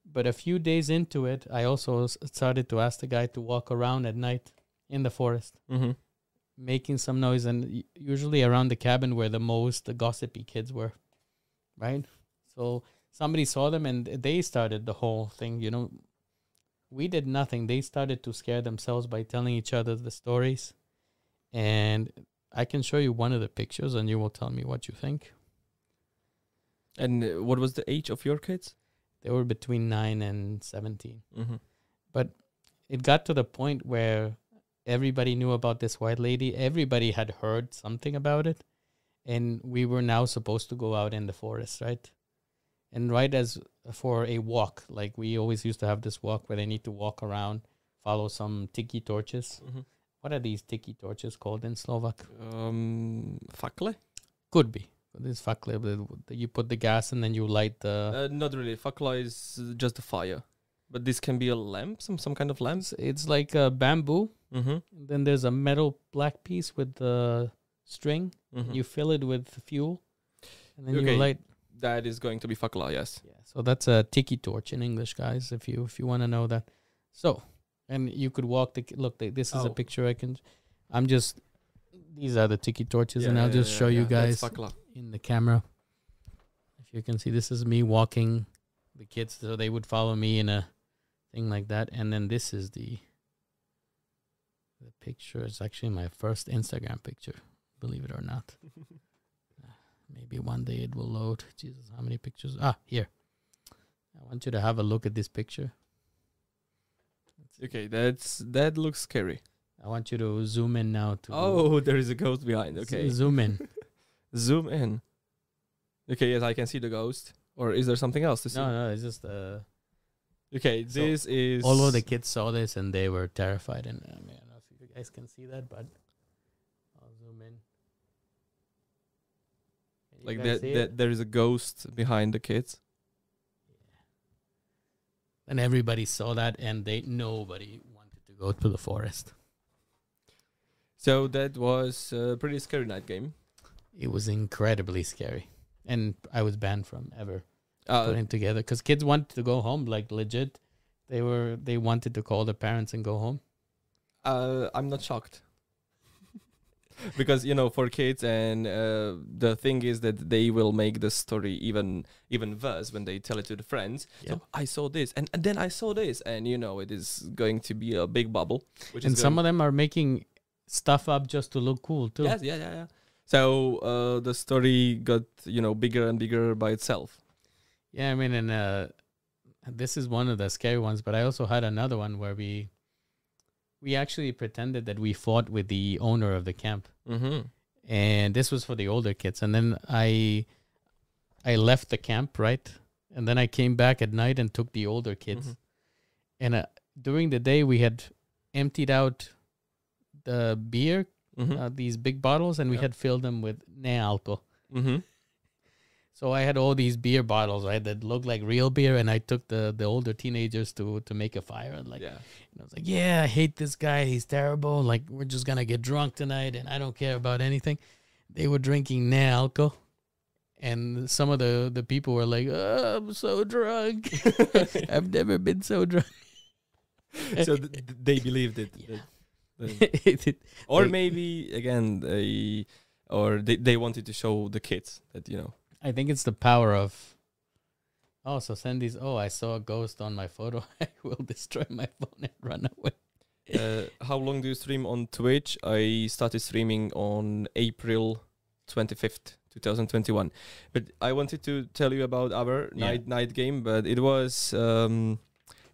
But a few days into it i also started to ask the guy to walk around at night in the forest. Mhm. Making some noise and usually around the cabin where the most gossipy kids were right? So somebody saw them and they started the whole thing you know? We did nothing. They started to scare themselves by telling each other the stories. And i can show you one of the pictures and you will tell me what you think. And uh, what was the age of your kids? they were between 9 and 17 Mhm. it got to the point where everybody knew about this white lady. Everybody had heard something about it. And we were now supposed to go out in the forest right? And right as for a walk like we always used to have this walk where they need to walk around follow some tiki torches. Mhm. what are these tiki torches called in slovak? Um, fakle? could be. This fakle you put the gas and then you light the Uh, not really. Fakla is just a fire, but this can be a lamp, some some kind of lamp. it's, it's like a bamboo Mm-hmm. and then there's a metal black piece with the string Mm-hmm. you fill it with fuel and then Okay. you light that is going to be fakla. Yes. yeah so that's a tiki torch in english guys if you if you want to know that so and you could walk the look th- this is a Oh. picture i can i'm just these are the tiki torches and i'll just show you guys in the camera if you can see this is me walking the kids so they would follow me in a thing like that and then this is the the picture It's actually my first Instagram picture, believe it or not. [LAUGHS] Maybe one day it will load. Jesus, how many pictures? Ah, here. I want you to have a look at this picture. Okay, that's that looks scary. I want you to zoom in now to Oh, [LAUGHS] there is a ghost behind. Okay, zoom in. [LAUGHS] zoom in. Okay, yes, I can see the ghost. Or is there something else to see? no, no, it's just uh Okay, So, this is all of the kids saw this and they were terrified and I, mean, I don't know if you guys can see that, but I'll zoom in. Can like that, that there is a ghost behind the kids. Yeah. And everybody saw that and they nobody wanted to go to the forest. So that was a pretty scary night game. It was incredibly scary. And I was banned from ever Uh, putting together because kids wanted to go home, like legit. They were they wanted to call their parents and go home. uh, I'm not shocked. [LAUGHS] because you know, for kids, and uh, the thing is that they will make the story even even worse when they tell it to the friends. So I saw this, and, and then I saw this, and you know, it is going to be a big bubble. Which and is some of them are making stuff up just to look cool too. yes, yeah, yeah, yeah. So uh, the story got you know bigger and bigger by itself. Yeah, I mean, and uh, this is one of the scary ones. But I also had another one where we we actually pretended that we fought with the owner of the camp, Mm-hmm. and this was for the older kids. And then I I left the camp right, and then I came back at night and took the older kids. Mhm. And uh, during the day, we had emptied out the beer, Mm-hmm. uh, these big bottles, and we Yep. had filled them with alcohol. mm-hmm. So I had all these beer bottles, right, that looked like real beer, and I took the the older teenagers to to make a fire, and like, yeah. and I was like, yeah, I hate this guy, he's terrible. Like, we're just gonna get drunk tonight, and I don't care about anything. They were drinking na alcohol, and some of the the people were like, oh, I'm so drunk. [LAUGHS] I've never been so drunk. [LAUGHS] so th- th- they believed it. Yeah. That- [LAUGHS] or They- maybe again they or they, they wanted to show the kids that you know I think it's the power of. Oh, so send these. Oh, I saw a ghost on my photo. [LAUGHS] I will destroy my phone and run away. uh, how long do you stream on twitch i started streaming on april 25th 2021 but i wanted to tell you about our Yeah. night night game but it was um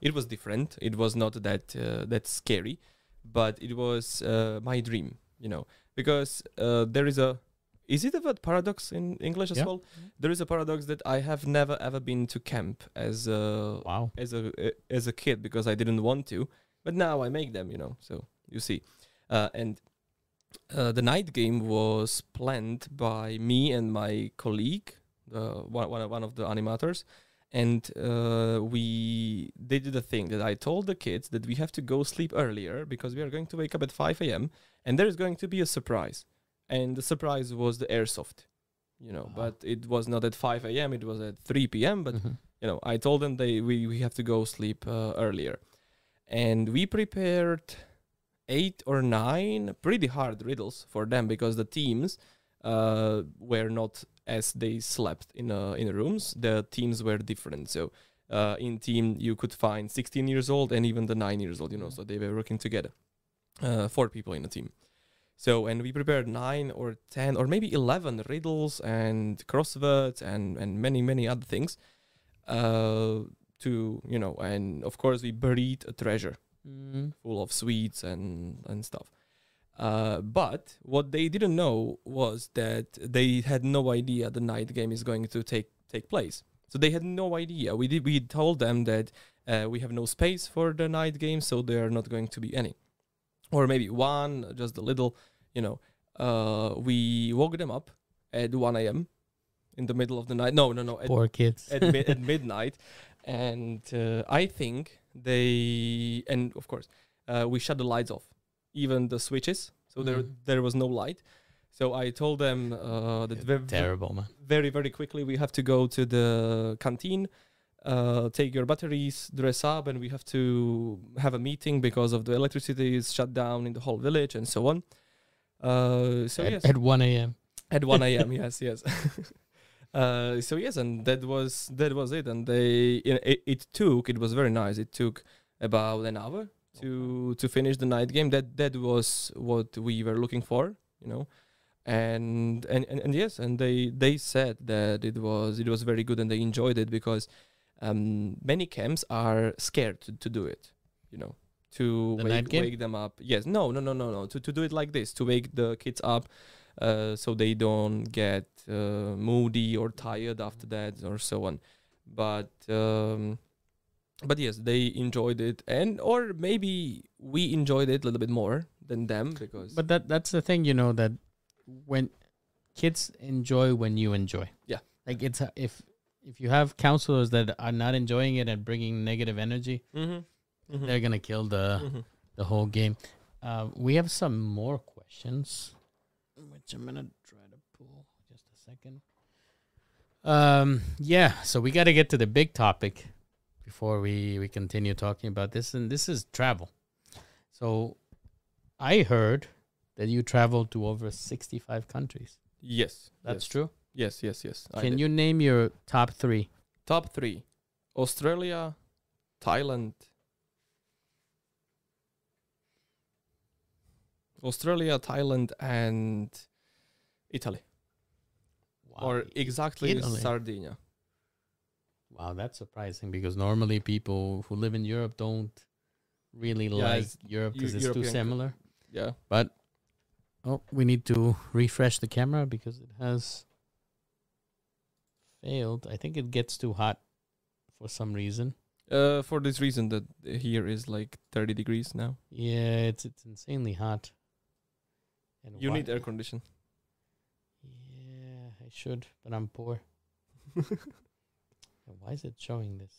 it was different it was not that uh, that scary but it was uh, my dream you know because uh, there is a is it a word paradox in english as Yeah. well there is a paradox that i have never ever been to camp as a Wow. as a uh, as a kid because I didn't want to, but now I make them, you know. So you see, uh, and uh, the night game was planned by me and my colleague, the one one, one of the animators, and uh, we they did a thing that I told the kids that we have to go sleep earlier because we are going to wake up at five a.m. and there is going to be a surprise, and the surprise was the airsoft. You know, Wow. but it was not at 5 a.m. It was at 3 p.m. But Mhm. you know, I told them they we, we have to go sleep uh, earlier, and we prepared eight or nine pretty hard riddles for them because the teams uh, were not as they slept in uh, in the rooms. The teams were different. So uh, in team you could find 16 years old and even the nine years old. You know, so they were working together. Uh, four people in a team. So and we prepared nine or ten or maybe eleven riddles and crosswords and and many many other things uh, to you know and of course we buried a treasure Mm. full of sweets and and stuff. Uh, but what they didn't know was that they had no idea the night game is going to take take place. So they had no idea. We did we told them that uh, we have no space for the night game, so there are not going to be any, or maybe one, just a little. You know, uh, we woke them up at one a.m. in the middle of the night. No, no, no. At, Poor kids. at, mi- at [LAUGHS] midnight, and uh, I think they and of course uh, we shut the lights off, even the switches, so there Mhm. there was no light. So I told them uh, that ve- ve- Terrible, man. very very quickly we have to go to the canteen, uh, take your batteries, dress up, and we have to have a meeting because of the electricity is shut down in the whole village and so on. Uh, so at, yes, at 1 a.m. at 1 [LAUGHS] a.m. yes, yes. [LAUGHS] uh, so yes, and that was that was it. And they it, it took it was very nice. It took about an hour to to finish the night game. That that was what we were looking for, you know. And and, and, and yes, and they they said that it was it was very good and they enjoyed it because um, many camps are scared to, to do it, you know, to The wake, wake them up. Yes, no, no, no, no, no. To to do it like this, to wake the kids up, uh, so they don't get uh, moody or tired after that or so on. But um, but yes, they enjoyed it, and or maybe we enjoyed it a little bit more than them because But that that's the thing, you know, that when kids enjoy when you enjoy. Yeah. Like it's a, if if you have counselors that are not enjoying it and bringing negative energy, Mhm. Mhm. they're gonna kill the Mhm. the whole game. Uh, we have some more questions, which I'm gonna try to pull just a second. Um, yeah, so we got to get to the big topic before we we continue talking about this, and this is travel. So, I heard that you traveled to over 65 countries. yes, That's yes. true. Yes, yes, yes. Can you name your top three? top three: Australia, Thailand, Australia, Thailand, and Italy, Wow. or exactly Italy. Sardinia. Wow, that's surprising because normally people who live in Europe don't really Yeah, like Europe because it's too similar. Yeah. But oh, we need to refresh the camera because it has failed. I think it gets too hot for some reason. Uh, for this reason that here is like 30 degrees now. Yeah, it's it's insanely hot. And You why- need air condition. Yeah, I should, but I'm poor. [LAUGHS] Why is it showing this?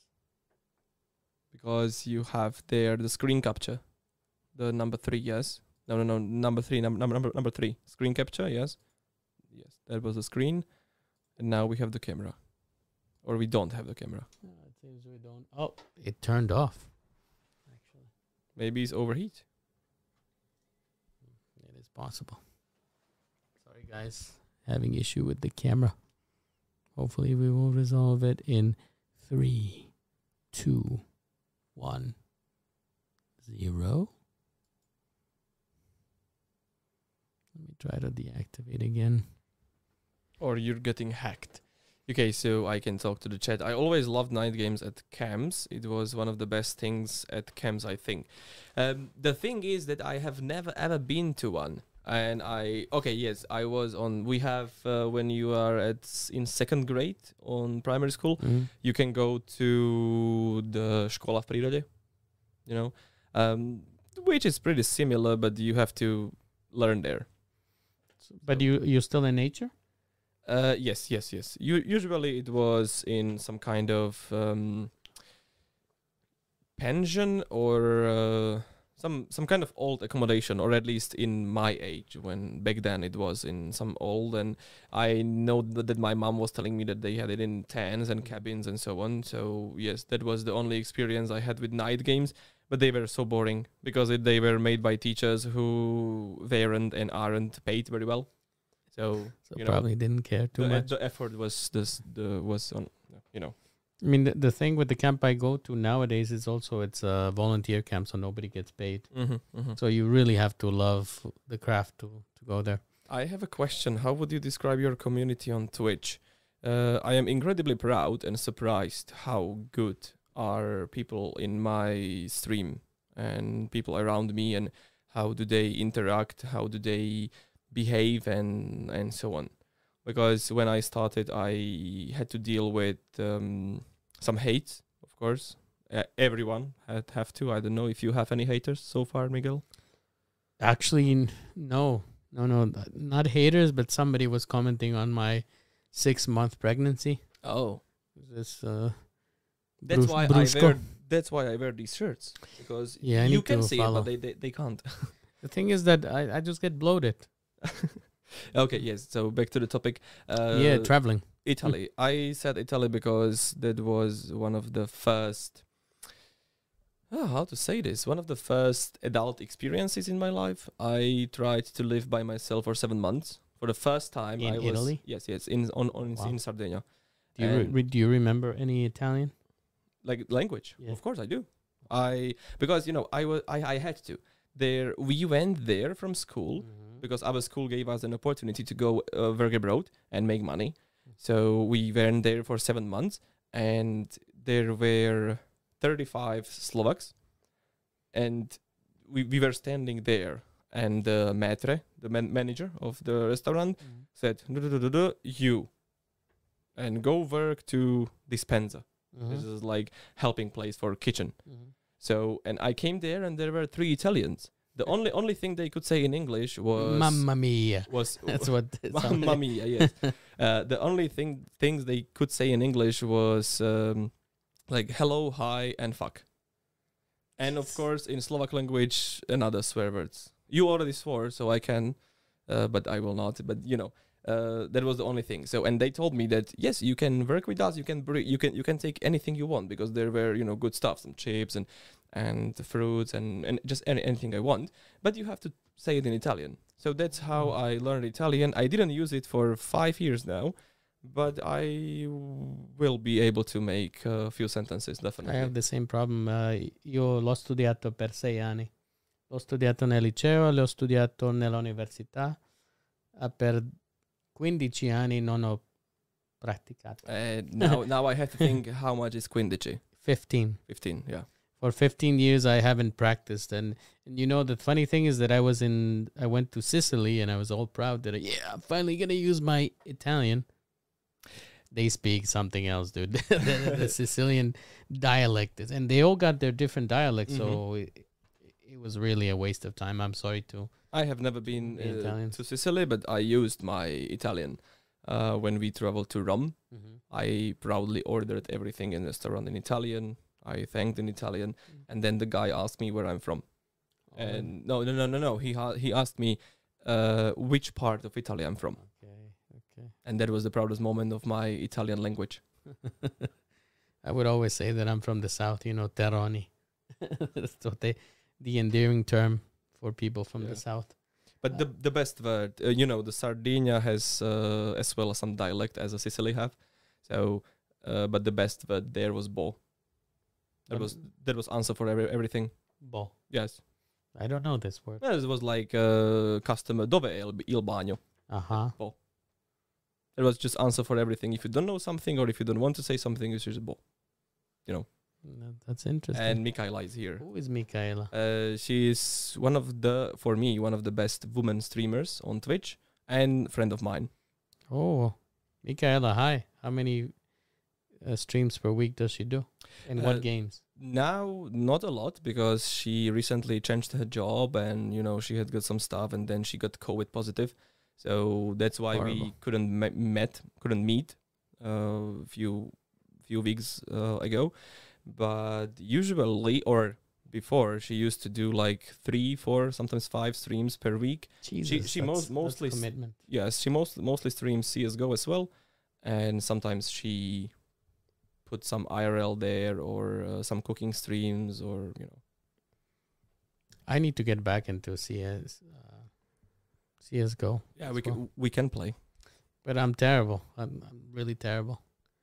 because you have there the screen capture, the number three. Yes. No, no, no. Number three. Number number number number three. Screen capture. Yes. Yes. That was the screen, and now we have the camera, or we don't have the camera. Oh, it seems we don't. Oh, it turned off. Actually, Maybe it's overheat. Hmm, it is possible. Sorry, guys, having issue with the camera. Hopefully, we will resolve it in three, two, one, zero. Let me try to deactivate again. Or you're getting hacked. Okay, so I can talk to the chat. I always loved night games at camps. It was one of the best things at camps, I think. Um, the thing is that I have never ever been to one. And I okay yes I was on we have uh, when you are at in second grade on primary school Mhm. you can go to the škola v prírode you know um, which is pretty similar but you have to learn there But So- you you're still in nature? Uh, yes, yes, yes. U- usually it was in some kind of um, pension or uh, some some kind of old accommodation, or at least in my age when back then it was in some old. And I know that, that my mom was telling me that they had it in tents and cabins and so on. So yes, that was the only experience I had with night games. But they were so boring because it, they were made by teachers who weren't and aren't paid very well. So So you know, probably didn't care too the, much. the effort was this the was on you know I mean, the, the thing with the camp I go to nowadays is also it's a volunteer camp, so nobody gets paid. Mm-hmm, mm-hmm. So you really have to love the craft to to go there. I have a question. How would you describe your community on Twitch? Uh, I am incredibly proud and surprised how good are people in my stream and people around me and how do they interact, how do they behave and and so on. Because when I started, I had to deal with um, some hate, of course. Uh, everyone had have to. I don't know if you have any haters so far, Miguel. Actually, no, no, no, not haters, but somebody was commenting on my six month pregnancy. Oh, This uh, That's Brus- why Brusco. I wear. That's why I wear these shirts because Yeah, you can see it, but they, they they can't. [LAUGHS] The thing is that I, I just get bloated. [LAUGHS] okay, yes. So back to the topic. Uh, yeah, traveling. Italy. I said Italy because that was one of the first. Oh, how to say this? One of the first adult experiences in my life. I tried to live by myself for seven months. For the first time, In I was Italy? yes, yes, in on, on Wow. in Sardinia. Do you re- do you remember any Italian? Like language, Yeah. of course I do. I because you know I was I, I had to. There we went there from school Mhm. Because our school gave us an opportunity to go uh, work abroad and make money. So we went there for seven months, and there were 35 Slovaks, and we, we were standing there, and the maitre, the man- manager of the restaurant, Mhm. said, "Du- du- du- du- du, "You, and go work to dispenser. This Mhm. is like helping place for kitchen." Mhm. So, and I came there, and there were three Italians. The only only thing they could say in English was Mamma mia. was [LAUGHS] That's what. [LAUGHS] Mamma mia, yes. [LAUGHS] uh, the only thing things they could say in English was um, like hello, hi, and fuck. And of course, in Slovak language, another swear words. You already swore, so I can, uh, but I will not. But you know, uh, that was the only thing. So, and they told me that yes, you can work with us. You can bring, you can you can take anything you want because there were you know good stuff, some chips and and the fruits and and just any, anything I want. But you have to say it in Italian. So that's how I learned Italian. I didn't use it for five years now, but I will be able to make a few sentences definitely. I have the same problem. Uh, io l'ho studiato per sei anni. L'ho studiato nel liceo, l'ho studiato nell'università. Uh, per 15 anni non ho praticato. Uh, now, [LAUGHS] now I have to think how much is quindici. 15. 15, yeah. For 15 years I haven't practiced and, and you know the funny thing is that I was in I went to Sicily and I was all proud that I, yeah, I'm finally going to use my Italian. They speak something else, dude. [LAUGHS] the, the [LAUGHS] Sicilian dialect is, and they all got their different dialects, so it, it was really a waste of time. I'm sorry to I have never been uh, Italian. to Sicily, but I used my Italian uh, when we traveled to Rome. I proudly ordered everything in the restaurant in Italian. I thanked in Italian, and then the guy asked me where I'm from. Oh, And no, no, no, no, no. He ha- he asked me uh, which part of Italy I'm from, okay, okay. and that was the proudest moment of my Italian language. [LAUGHS] I would always say that I'm from the south, you know, Terroni. [LAUGHS] That's what they, the endearing term for people from Yeah. the south. But the the best word, uh, you know, the Sardinia has uh, as well as some dialect as a Sicily have. So, uh, but the best word there was bo. That was that was answer for every, everything. Bo. Yes, I don't know this word. Yeah, it was like uh, customer dove il, bagno. Uh huh. Bo. It was just answer for everything. If you don't know something or if you don't want to say something, it's just bo. You know. That's interesting. And Michaela is here. Who is Michaela? Uh, she is one of the, for me, one of the best women streamers on Twitch and friend of mine. Oh, Michaela. Hi. How many uh, streams per week does she do? And Uh, what games? Now, not a lot because she recently changed her job and you know she had got some stuff and then she got COVID positive, so that's why we couldn't me- met couldn't meet a few few weeks uh, ago. But usually or before she used to do like three, four, sometimes five streams per week. Jesus, she that's- most- mostly commitment. Yes, she most mostly streams CS:GO as well, and sometimes she put some IRL there or uh, some cooking streams or you know. I need to get back into CS, uh, CS:GO. Yeah, we well. can we can play. But I'm terrible. I'm, I'm really terrible.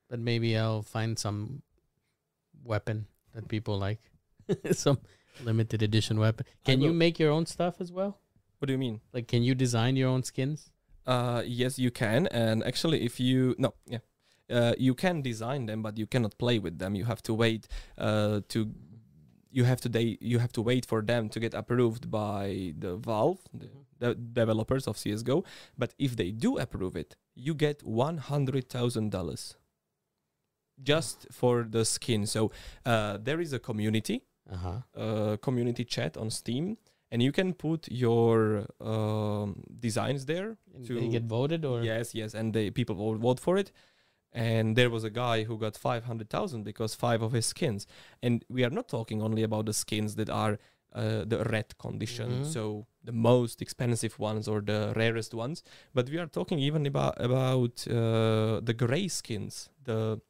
But maybe I'll find some weapon that people like. [LAUGHS] some limited edition weapon. Can you make your own stuff as well? What do you mean? Like, can you design your own skins? Uh, yes, you can. And actually, if you no, yeah, uh, you can design them, but you cannot play with them. You have to wait uh, to. You have to they you have to wait for them to get approved by the Valve, the, the developers of CS:GO. But if they do approve it, you get one hundred thousand dollars just for the skin. So uh, there is a community Uh huh. uh, community chat on Steam, and you can put your um, designs there. And To- they get voted or Yes, yes, and the people will vote for it. And there was a guy who got five hundred thousand because five of his skins. And we are not talking only about the skins that are uh, the red condition, Mhm. so the most expensive ones or the rarest ones, but we are talking even about about uh, the gray skins, the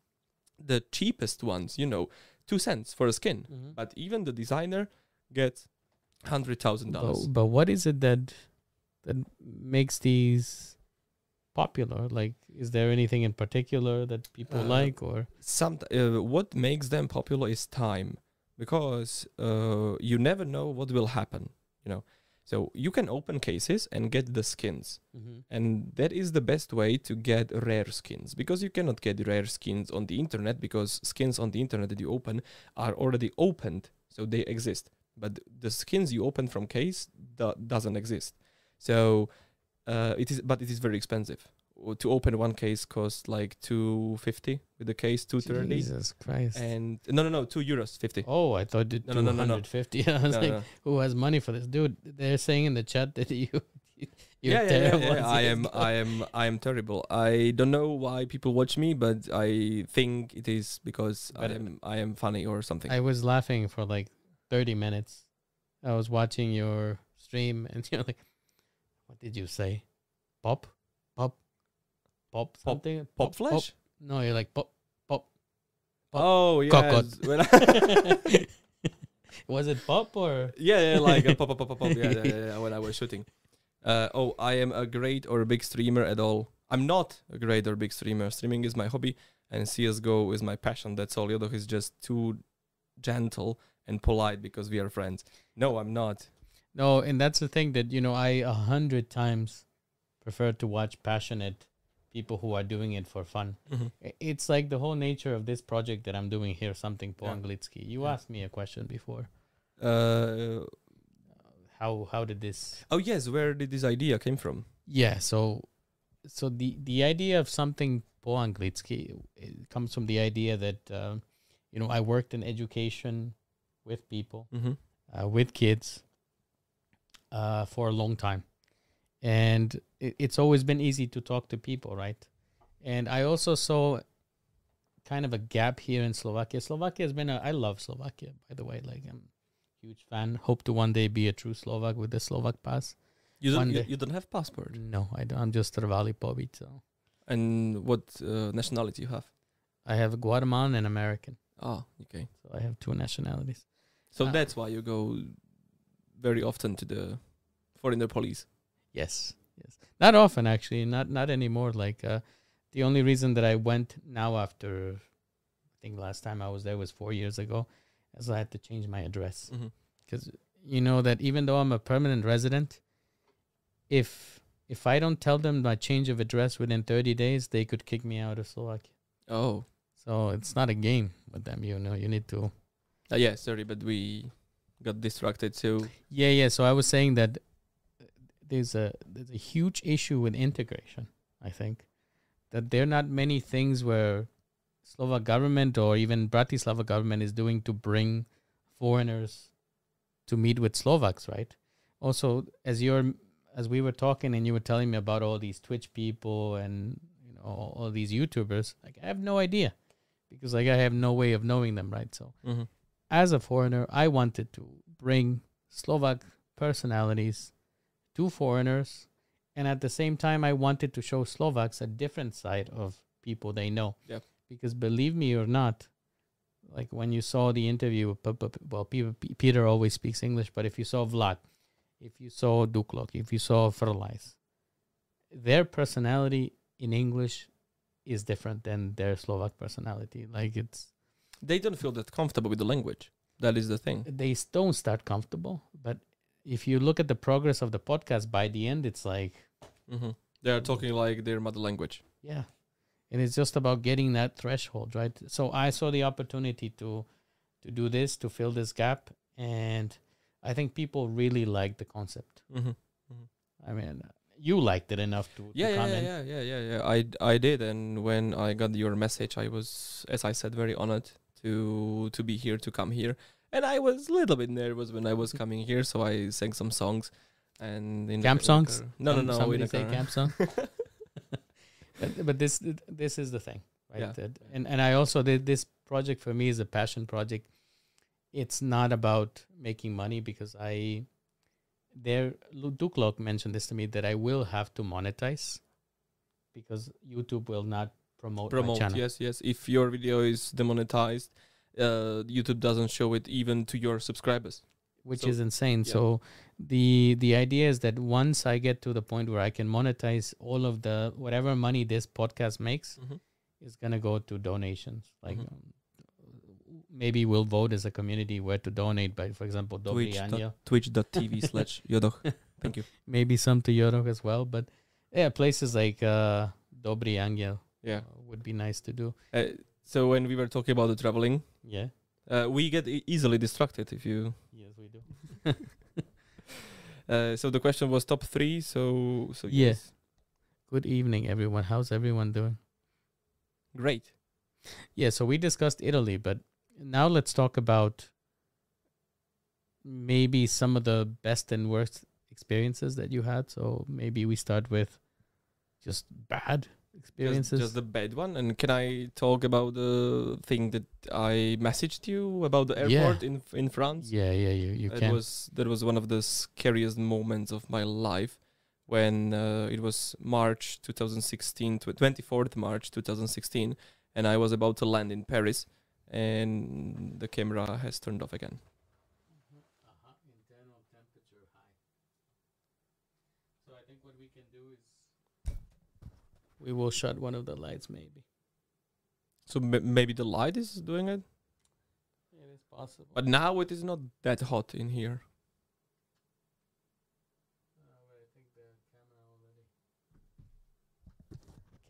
the cheapest ones. You know, two cents for a skin Mhm. but even the designer gets hundred thousand dollars. But, but what is it that that makes these popular? Like, is there anything in particular that people Uh, like, or Some uh, what makes them popular is time. because uh, you never know what will happen. You know, so you can open cases and get the skins, Mm-hmm. and that is the best way to get rare skins because you cannot get rare skins on the internet because skins on the internet that you open are already opened, so they exist. But the skins you open from case do- doesn't exist. So uh, it is, but it is very expensive. To open one case costs like two fifty with the case two thirty, Jesus Christ. and no, no, no, two euros fifty. oh, I thought it No, no, no, no. 250. [LAUGHS] I was like, who has money for this? Dude, they're saying in the chat that you, you're yeah, yeah, yeah. I am, I am, I am terrible. I don't know why people watch me, but I think it is because I am, I am funny or something. I was laughing for like 30 minutes. I was watching your stream and [LAUGHS] you're like, what did you say? Pop? Pop? Pop something? Pop flash? No, you're like pop. Pop. Pop. Oh. [LAUGHS] When [LAUGHS] Was it pop or? yeah, yeah, like a pop, pop, pop, pop, pop. Yeah, yeah, yeah, yeah, when I was shooting. Uh, oh, I am a great or a big streamer at all. I'm not a great or big streamer. Streaming is my hobby, and CS:GO is my passion. That's all. Yodoch is just too gentle and polite because we are friends. No, I'm not. No, and that's the thing that, you know, I a hundred times prefer to watch passionate people who are doing it for fun. I- It's like the whole nature of this project that I'm doing here, something po Yeah. anglicky. You Yeah. asked me a question before. Uh, How how did this oh yes, where did this idea came from? Yeah, so so the the idea of something po anglicky it comes from the idea that um, you know I worked in education with people, Mm-hmm. uh, with kids, uh, for a long time, and it, it's always been easy to talk to people, right? And I also saw kind of a gap here in Slovakia. Slovakia has been a I love Slovakia, by the way. Like I'm a huge fan. Hope to one day be a true Slovak with the Slovak pass. You don't, you, you don't have passport. No, I don't. I'm just Trvali Pobyt, so And what uh, nationality you have? I have Guatemalan and American, Oh, okay. so I have two nationalities. So Ah. that's why you go very often to the foreigner police. Yes, yes. Not often, actually. Not not anymore. Like uh, the only reason that I went now after, I think last time I was there was four years ago, is I had to change my address Mm-hmm. because you know that even though I'm a permanent resident, if if I don't tell them my change of address within 30 days, they could kick me out of Slovakia. Oh, So it's not a game with them. You know, you need to. uh, yeah. Sorry, but we got distracted. too. Yeah, yeah. So I was saying that there's a there's a huge issue with integration. I think that there are not many things where Slovak government or even Bratislava government is doing to bring foreigners to meet with Slovaks, right? Also, as you're as we were talking and you were telling me about all these Twitch people and you know all, all these YouTubers, like I have no idea because like I have no way of knowing them, right? So Mhm. As a foreigner, I wanted to bring Slovak personalities to foreigners, and at the same time, I wanted to show Slovaks a different side of people they know. Yep. Because believe me or not, like when you saw the interview, well, Pe- Pe- Peter always speaks English, but if you saw Vlad, if you saw Duklok, if you saw Frlais, their personality in English is different than their Slovak personality. Like it's they don't feel that comfortable with the language. That is the thing. they don't start comfortable. But if you look at the progress of the podcast, by the end, it's like, Mm-hmm. They are talking like their mother language. yeah. And it's just about getting that threshold, right? So I saw the opportunity to to do this, to fill this gap. And I think people really like the concept. Mm-hmm. I mean, you liked it enough to, Yeah, to yeah, comment. yeah, yeah, yeah, yeah. I I did, and when I got your message, I was, as I said, very honored to to be here, to come here, and I was a little bit nervous when I was mm-hmm. coming here, so I sang some songs, and in Camp the songs? car- No, no, no. Somebody in say camp song. [LAUGHS] but, but this this is the thing, right? Yeah. And and I also did this project for me is a passion project. It's not about making money because I there Lu- Duklok mentioned this to me that I will have to monetize because YouTube will not promote, Promote, yes, yes. If your video is demonetized, uh, YouTube doesn't show it even to your subscribers. which So, is insane. yeah. So the the idea is that once I get to the point where I can monetize all of the whatever money this podcast makes Mhm. is gonna go to donations. Like Mhm. um, maybe we'll vote as a community where to donate. By for example, Twitch dot-. Twitch.tv [LAUGHS] slash Yodoch Thank you. maybe some to Yodoch as well. But yeah, places like uh, Dobry Angel Yeah. uh, would be nice to do. Uh, so when we were talking about the traveling, Yeah. uh, we get e- easily distracted if you. Yes, we do. [LAUGHS] Uh, so the question was top three. So so Yeah. yes, Good evening, everyone. How's everyone doing? great. Yeah, so we discussed Italy, but now let's talk about maybe some of the best and worst experiences that you had. So maybe we start with just bad experiences. just the bad one. And can I talk about the thing that I messaged you about the Yeah. airport in in France? yeah, yeah, you you That can. was that was one of the scariest moments of my life when uh, it was March 2016, tw- 24th March 2016, and I was about to land in Paris, and the camera has turned off again. Internal temperature high. So I think what we can do is we will shut one of the lights, maybe. So m- maybe the light is doing it, It is possible. but now it is not that hot in here.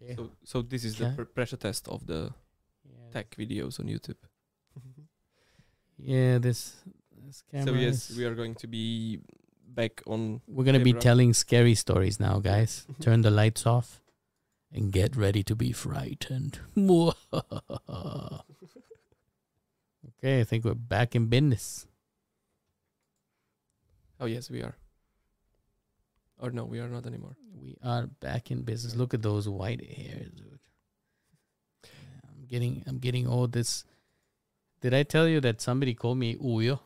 Okay. So so this is the pr- pressure test of the yeah, tech videos on YouTube. Yeah, this this camera. so yes, is- we are going to be back on. We're gonna be telling scary stories now, guys. [LAUGHS] Turn the lights off and get ready to be frightened. [LAUGHS] okay, I think we're back in business. Oh yes, we are. Or no, we are not anymore. We are back in business. Look at those white hairs, dude. I'm getting I'm getting old. This did I tell you that somebody called me Uyo?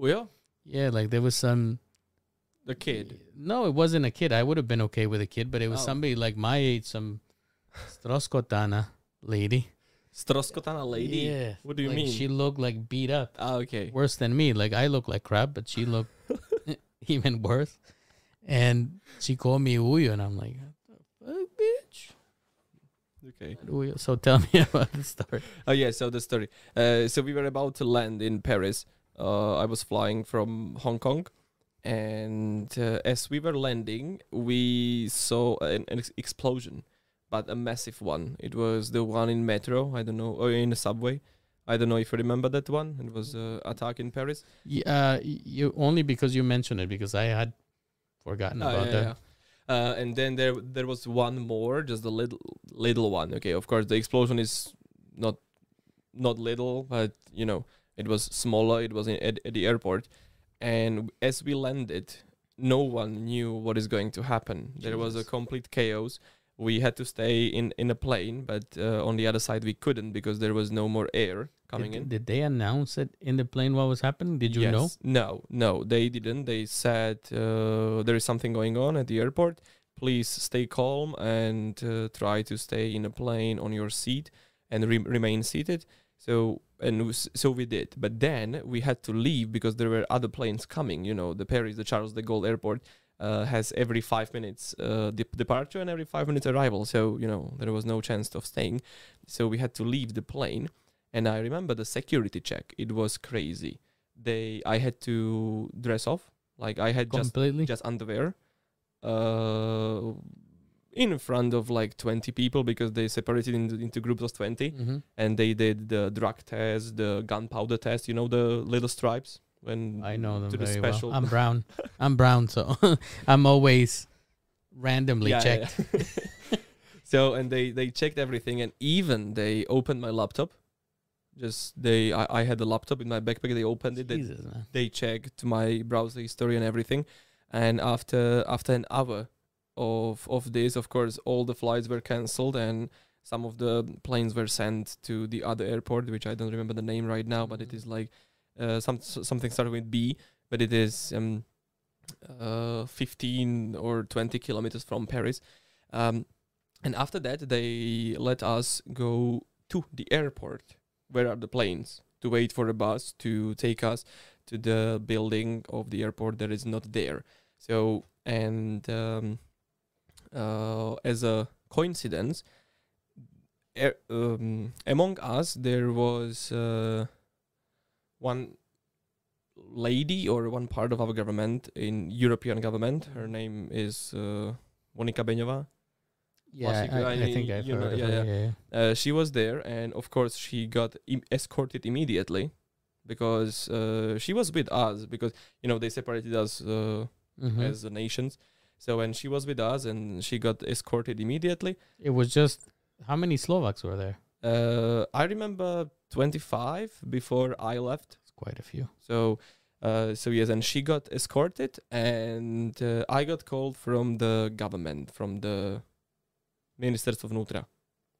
Are Yeah, like there was some the kid. No, it wasn't a kid. I would have been okay with a kid, but it was Oh. somebody like my age, some Stroskotana lady. Stroskotana lady. Yeah. What do you like mean? She looked like beat up. Ah, okay. Worse than me. Like I look like crap, but she looked [LAUGHS] [LAUGHS] even worse. And she called me Uyo, and I'm like, what the fuck, bitch? Okay. So tell me [LAUGHS] about the story. Oh yeah. So the story. Uh, so we were about to land in Paris. Uh, I was flying from Hong Kong, and uh, as we were landing, we saw an, an ex- explosion, but a massive one. It was the one in metro. I don't know, or in the subway. I don't know if you remember that one. It was uh, attack in Paris. Yeah, uh, you only because you mentioned it because I had forgotten Oh, about yeah, that. yeah. Uh, and then there there was one more, just a little little one. Okay, of course the explosion is not not little, but you know it was smaller. It was in, at, at the airport, and as we landed, no one knew what is going to happen. There was a complete chaos. We had to stay in in a plane, but uh, on the other side we couldn't because there was no more air coming did, in. did they announce it in the plane what was happening? Did you know? Yes. No, no, they didn't. They said uh, there is something going on at the airport. Please stay calm and uh, try to stay in a plane on your seat and re- remain seated. So and so we did. But then we had to leave because there were other planes coming. You know, the Paris, the Charles de Gaulle Airport uh, has every five minutes uh, dep- departure and every five minutes arrival. So you know there was no chance of staying. So we had to leave the plane. And I remember the security check. It was crazy they I had to dress off. Like I had just Completely. just underwear. Uh in front of like 20 people because they separated into, into groups of 20 hmm and they did the drug test, the gunpowder test, you know the little stripes when I know them to the very special well. I'm brown. I'm brown, so [LAUGHS] I'm always randomly Yeah, yeah, checked. yeah. [LAUGHS] so and they they checked everything and even they opened my laptop. Just they I, I had the laptop in my backpack, they opened it, they Jesus, man. they checked my browser history and everything and after after an hour of of this of course all the flights were cancelled and some of the planes were sent to the other airport which i don't remember the name right now but it Mhm. is like uh, some something starting with b but it is um uh 15 or 20 kilometers from paris. Um and after that they let us go to the airport. Where are the planes? To wait for a bus to take us to the building of the airport that is not there. So and um, uh, as a coincidence, er, um, among us there was uh, one lady or one part of our government in European government. Her name is uh, Monika Beňová. Yeah, I, I think I've you know, heard of yeah, her. yeah. Yeah, yeah. Uh, she was there, and of course, she got Im- escorted immediately because uh, she was with us because you know they separated us uh, Mhm. as the nations. So when she was with us, and she got escorted immediately. It was just how many Slovaks were there? Uh, I remember 25 before I left. It's quite a few. So, uh, so yes, and she got escorted, and uh, I got called from the government, from the Ministerstvo vnútra,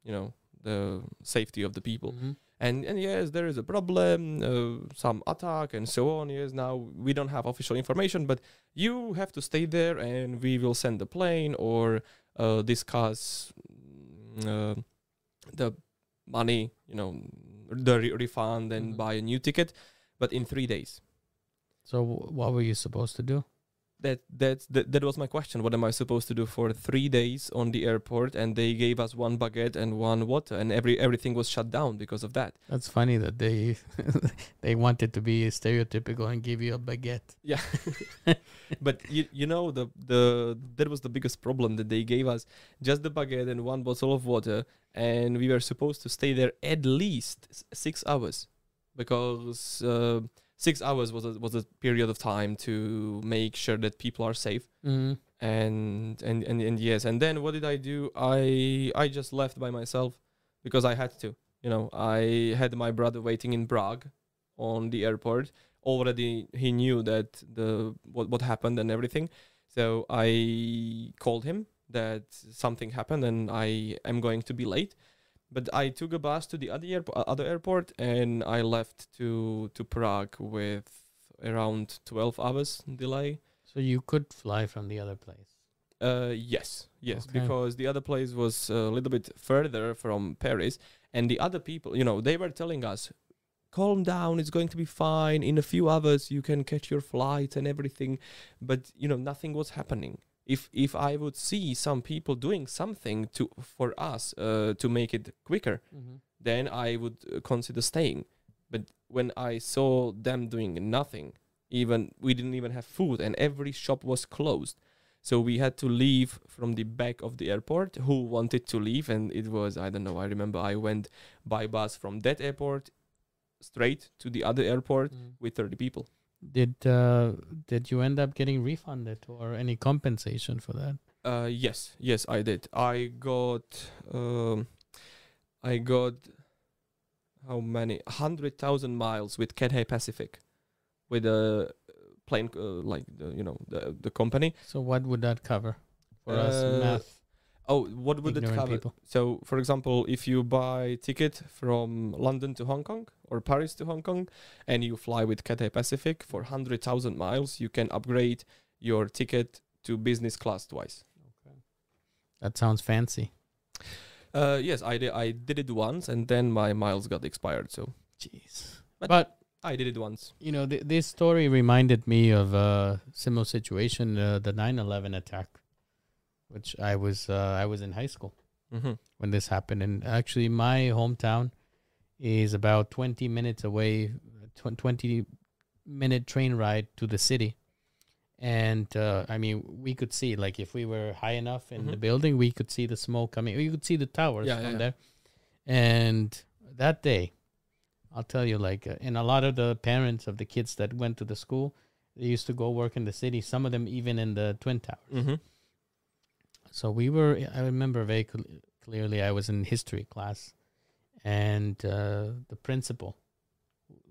you know, the safety of the people. Mhm. And and yes, there is a problem, uh, some attack and so on. Yes, now we don't have official information, but you have to stay there, and we will send a plane or uh, discuss mm, uh, the money, you know, the re- refund and Mhm. buy a new ticket, but in three days. So wh- what were you supposed to do? That that that, that was my question. What am I supposed to do for three days on the airport? And they gave us one baguette and one water, and every everything was shut down because of that. That's funny that they [LAUGHS] they wanted to be stereotypical and give you a baguette. Yeah, [LAUGHS] but you you know the the that was the biggest problem that they gave us just the baguette and one bottle of water, and we were supposed to stay there at least six hours, because uh, six hours was a, was a period of time to make sure that people are safe. Mm-hmm. and and and, and yes and then what did i do? I i just left by myself because i had to you know. I had my brother waiting in prague on the airport. Already he knew that the what, what happened and everything. So i called him that something happened and i am going to be late but i took a bus to the other airport, other airport and i left to to prague with around 12 hours delay So you could fly from the other place. uh, yes, yes, Okay. because the other place was a little bit further from Paris, and the other people, you know, they were telling us, "Calm down, it's going to be fine. In a few hours, you can catch your flight and everything." But you know, nothing was happening. If if I would see some people doing something to for us uh, to make it quicker, Mm-hmm. then I would uh, consider staying. But when I saw them doing nothing, even we didn't even have food, and every shop was closed. So we had to leave from the back of the airport. Who wanted to leave? And it was I don't know. I remember I went by bus from that airport straight to the other airport Mm. with thirty people. Did uh did you end up getting refunded or any compensation for that? Uh, yes, yes, I did. I got, um, I got how many hundred thousand miles with Cathay Pacific, with a plane uh, like the you know the the company. So what would that cover for us Uh, math Oh, what would it cover? people? So, for example, if you buy ticket from London to Hong Kong or Paris to Hong Kong, and you fly with Cathay Pacific for hundred thousand miles, you can upgrade your ticket to business class twice. Okay. That sounds fancy. Uh, yes, I did. I did it once, and then my miles got expired. So Jeez. But- But, I did it once. you know, th- this story reminded me of a similar situation, uh, the 9/11 attack, which I was uh, I was in high school Mm-hmm. when this happened, and actually my hometown is about 20 minutes away, 20 minute train ride to the city. And uh, I mean, we could see like if we were high enough in the Mhm. building, we could see the smoke coming. You could see the towers Yeah, from yeah. there. And that day, I'll tell you, like, uh, and a lot of the parents of the kids that went to the school, they used to go work in the city. Some of them even in the twin towers. Mm-hmm. So we were. I remember very cl- clearly. I was in history class, and uh, the principal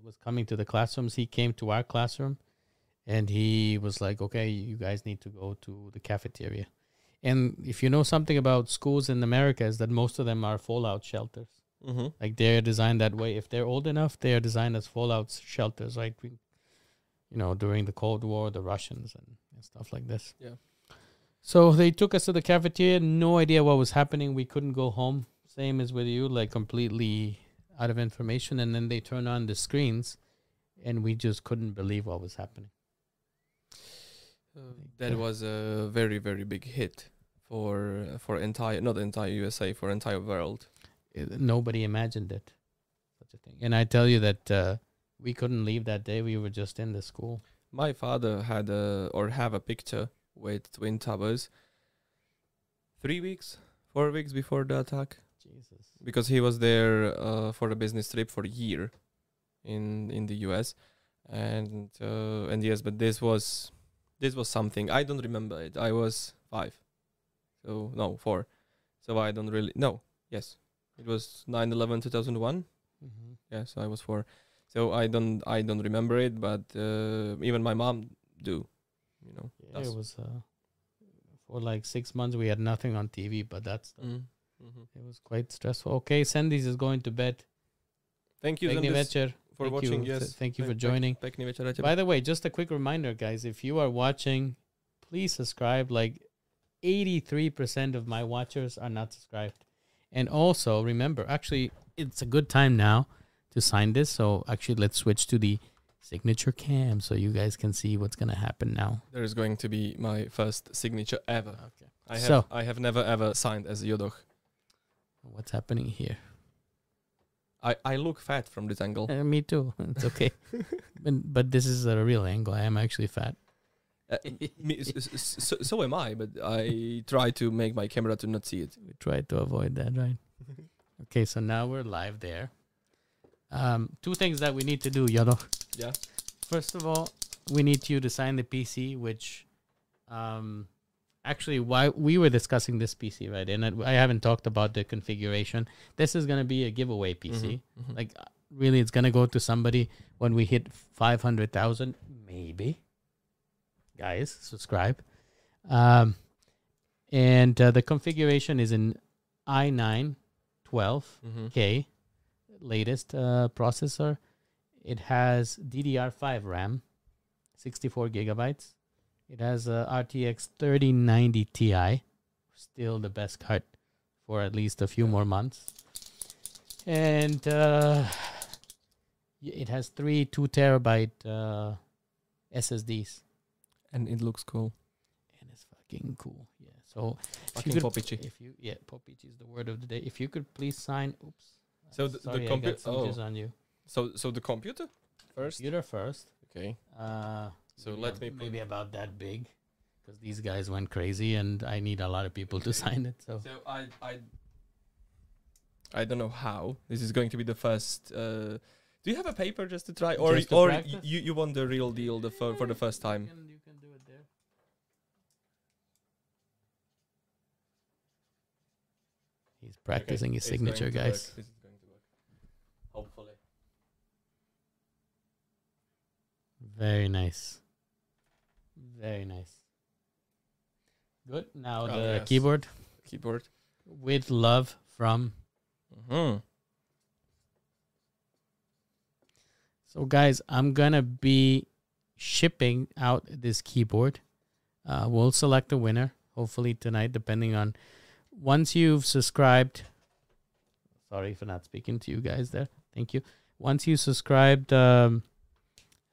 was coming to the classrooms. He came to our classroom, and he was like, "Okay, you guys need to go to the cafeteria." And if you know something about schools in America, is that most of them are fallout shelters. Mm-hmm. Like they're designed that way. If they're old enough, they are designed as fallout shelters. Like, we, you know, during the Cold War, the Russians and, and stuff like this. Yeah. So they took us to the cafeteria. No idea what was happening. We couldn't go home. Same as with you, like completely out of information. And then they turn on the screens, and we just couldn't believe what was happening. that was a very very big hit for for entire not the entire USA for entire world. It- nobody imagined it, such a thing. And I tell you that uh, we couldn't leave that day. We were just in the school. My father had a or have a picture with twin towers. Three weeks, four weeks before the attack, Jesus. because he was there uh, for a business trip for a year, in in the U.S. and uh, and yes, but this was this was something I don't remember it. I was five, so no four, so I don't really no yes it was 9/11 2001 Mm-hmm. Yes, I was four. So I don't I don't remember it, but uh, even my mom do. You know. Yeah, it was uh, for like six months. We had nothing on TV, but that's Mm. Mhm. it was quite stressful. Okay, Sandys is going to bed. Thank you večer. for Thank watching. you. Yes, Thank you for joining. Večer. By the way, just a quick reminder, guys, if you are watching, please subscribe. Like 83% of my watchers are not subscribed. And also, remember, actually, it's a good time now to sign this. So, actually, let's switch to the signature cam so you guys can see what's going to happen now. There is going to be my first signature ever. Okay. I have So- I have never ever signed as Yodoch. What's happening here? I, I look fat from this angle. Uh, me too. [LAUGHS] It's okay. [LAUGHS] but, but this is a real angle. I am actually fat. Uh, me, so, so am I, but I try to make my camera to not see it. We tried to avoid that, right? [LAUGHS] Okay, so now we're live there. Um, two things that we need to do, Yodo. Yeah. First of all, we need you to sign the PC, which, um, actually, why we were discussing this PC, right? And I haven't talked about the configuration. This is gonna be a giveaway PC. Mhm, mhm. Like, uh, really, it's gonna go to somebody when we hit five hundred thousand, maybe. Guys, subscribe. Um, and uh, the configuration is in i9 12K Mhm. latest uh, processor. It has DDR5 RAM, 64 gigabytes. It has a RTX 3090 Ti, still the best card for at least a few more months. And uh, it has three two terabyte uh, SSDs, and it looks cool. and it's fucking cool. Yeah. So if Fucking you could, if you yeah, Popichi is the word of the day. If you could please sign. Oops. So the- the sorry, I compu- got some oh. on you. So so the computer first. Computer first. Okay. Uh, So maybe let me maybe about that big, because these guys went crazy, and I need a lot of people to [LAUGHS] sign it. So So I I I don't know how this is going to be the first. Uh, do you have a paper just to try, or to or y- you you want the real deal the for the first You time? can, you can do it there. He's practicing his It's signature, guys. This is going to work. Hopefully. Very nice. Very nice. Good. Now Oh, the yes. keyboard Keyboard. with love from. hmm So, guys, I'm gonna be shipping out this keyboard. Uh, we'll select a winner hopefully tonight, depending on once you've subscribed. Sorry for not speaking to you guys there. Thank you. Once you subscribed um,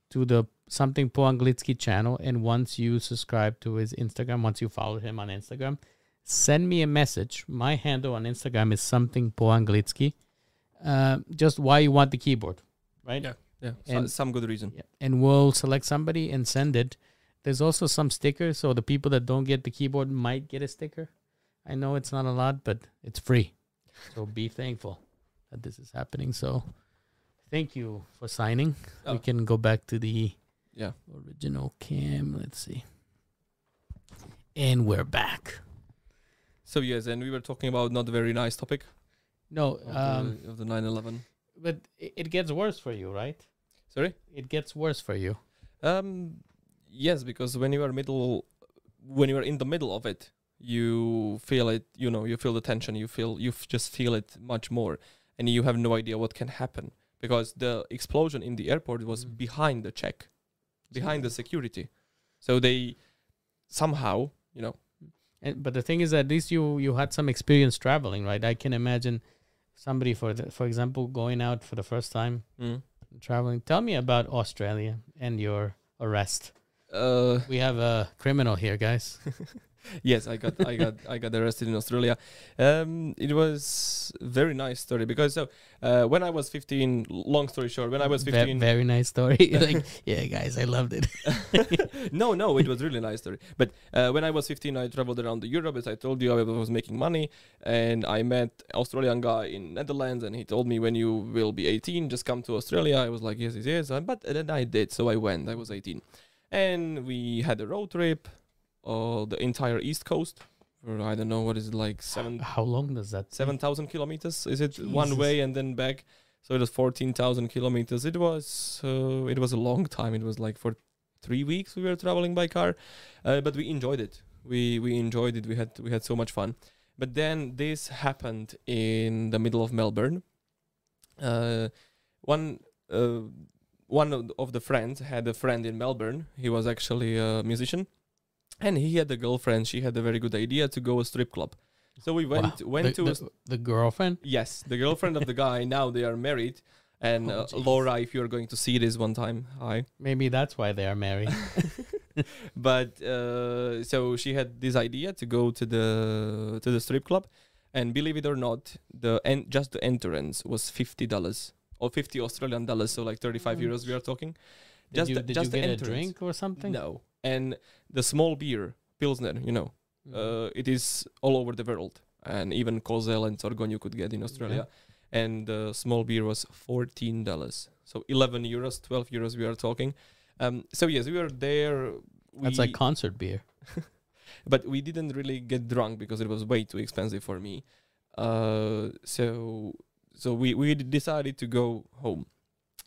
to the something Po Anglicky channel, and once you subscribe to his Instagram, once you follow him on Instagram, send me a message. My handle on Instagram is something Po Anglicky. Uh, just why you want the keyboard, right? Yeah. Yeah. So- And- some good reason. Yeah. And we'll select somebody and send it. There's also some stickers, so the people that don't get the keyboard might get a sticker. I know it's not a lot, but it's free. So be thankful that this is happening. So thank you for signing. We Oh. can go back to the Yeah. original cam. Let's see. And we're back. So yes, and we were talking about not a very nice topic No, of, um, the, of the 9/11. but it gets worse for you, right? Sorry. It gets worse for you. Um, yes, because when you are middle, when you are in the middle of it, you feel it. You know, you feel the tension. You feel you just feel it much more, and you have no idea what can happen because the explosion in the airport was Mm. behind the check, behind the security. So they somehow, you know, And, but the thing is, at least you you had some experience traveling, right? I can imagine somebody, for the, for example, going out for the first time traveling. Tell me about Australia and your arrest. uh, We have a criminal here, guys. [LAUGHS] yes, I got I got I got arrested in Australia. Um, it was very nice story because so uh, when I was 15, long story short, when I was 15, very nice story. [LAUGHS] like, yeah, guys, I loved it. [LAUGHS] no, no, it was really nice story. But uh, when I was 15, I traveled around the Europe. As I told you, I was making money, and I met Australian guy in Netherlands, and he told me when you will be 18, just come to Australia. I was like, yes, yes, yes. But then I did, so I went. I was 18, and we had a road trip, uh, the entire East Coast. For I don't know what is it like seven How long does that? seven thousand kilometers. Is it one way and then back? So it was fourteen thousand kilometers. It was uh, it was a long time. It was like for three weeks we were traveling by car, uh, but we enjoyed it. We we enjoyed it. We had we had so much fun. But then this happened in the middle of Melbourne. Uh, one uh, one of- of the friends had a friend in Melbourne. He was actually a musician, and he had a girlfriend. She had a very good idea to go a strip club. So we went Wow. went the, to a the, the girlfriend. Yes, the girlfriend of the guy. [LAUGHS] Now they are married. And Oh, uh. Laura, if you're going to see this one time, hi. Maybe that's why they are married. [LAUGHS] But uh, so she had this idea to go to the to the strip club, and believe it or not, the en- just the entrance was fifty dollars or fifty Australian dollars, so like thirty five Mm. euros. We are talking. Did Just you, the- did just you get a entrance. drink or something? No, and the small beer pilsner, you know, Mhm. uh, it is all over the world, and even Kozel and Corgoň you could get in Australia. And the small beer was fourteen dollars, so eleven euros, twelve euros. We are talking. Um, so yes, we were there. That's we- like concert beer. [LAUGHS] but we didn't really get drunk because it was way too expensive for me. Uh, so so we we decided to go home.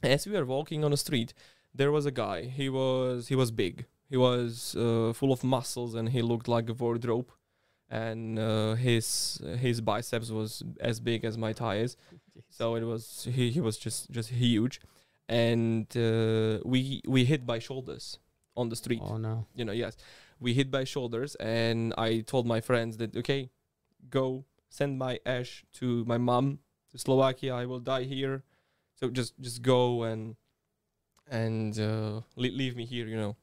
As we were walking on the street, there was a guy. He was he was big. He was uh, full of muscles and he looked like a wardrobe. And uh, his his biceps was as big as my thighs. [LAUGHS] So it was he, he was just just huge, and uh, we we hit by shoulders on the street Oh no. you know, yes, we hit by shoulders, and I told my friends that okay, go send my ash to my mom to Slovakia. I will die here, so just just go and and uh, le- leave me here, you know.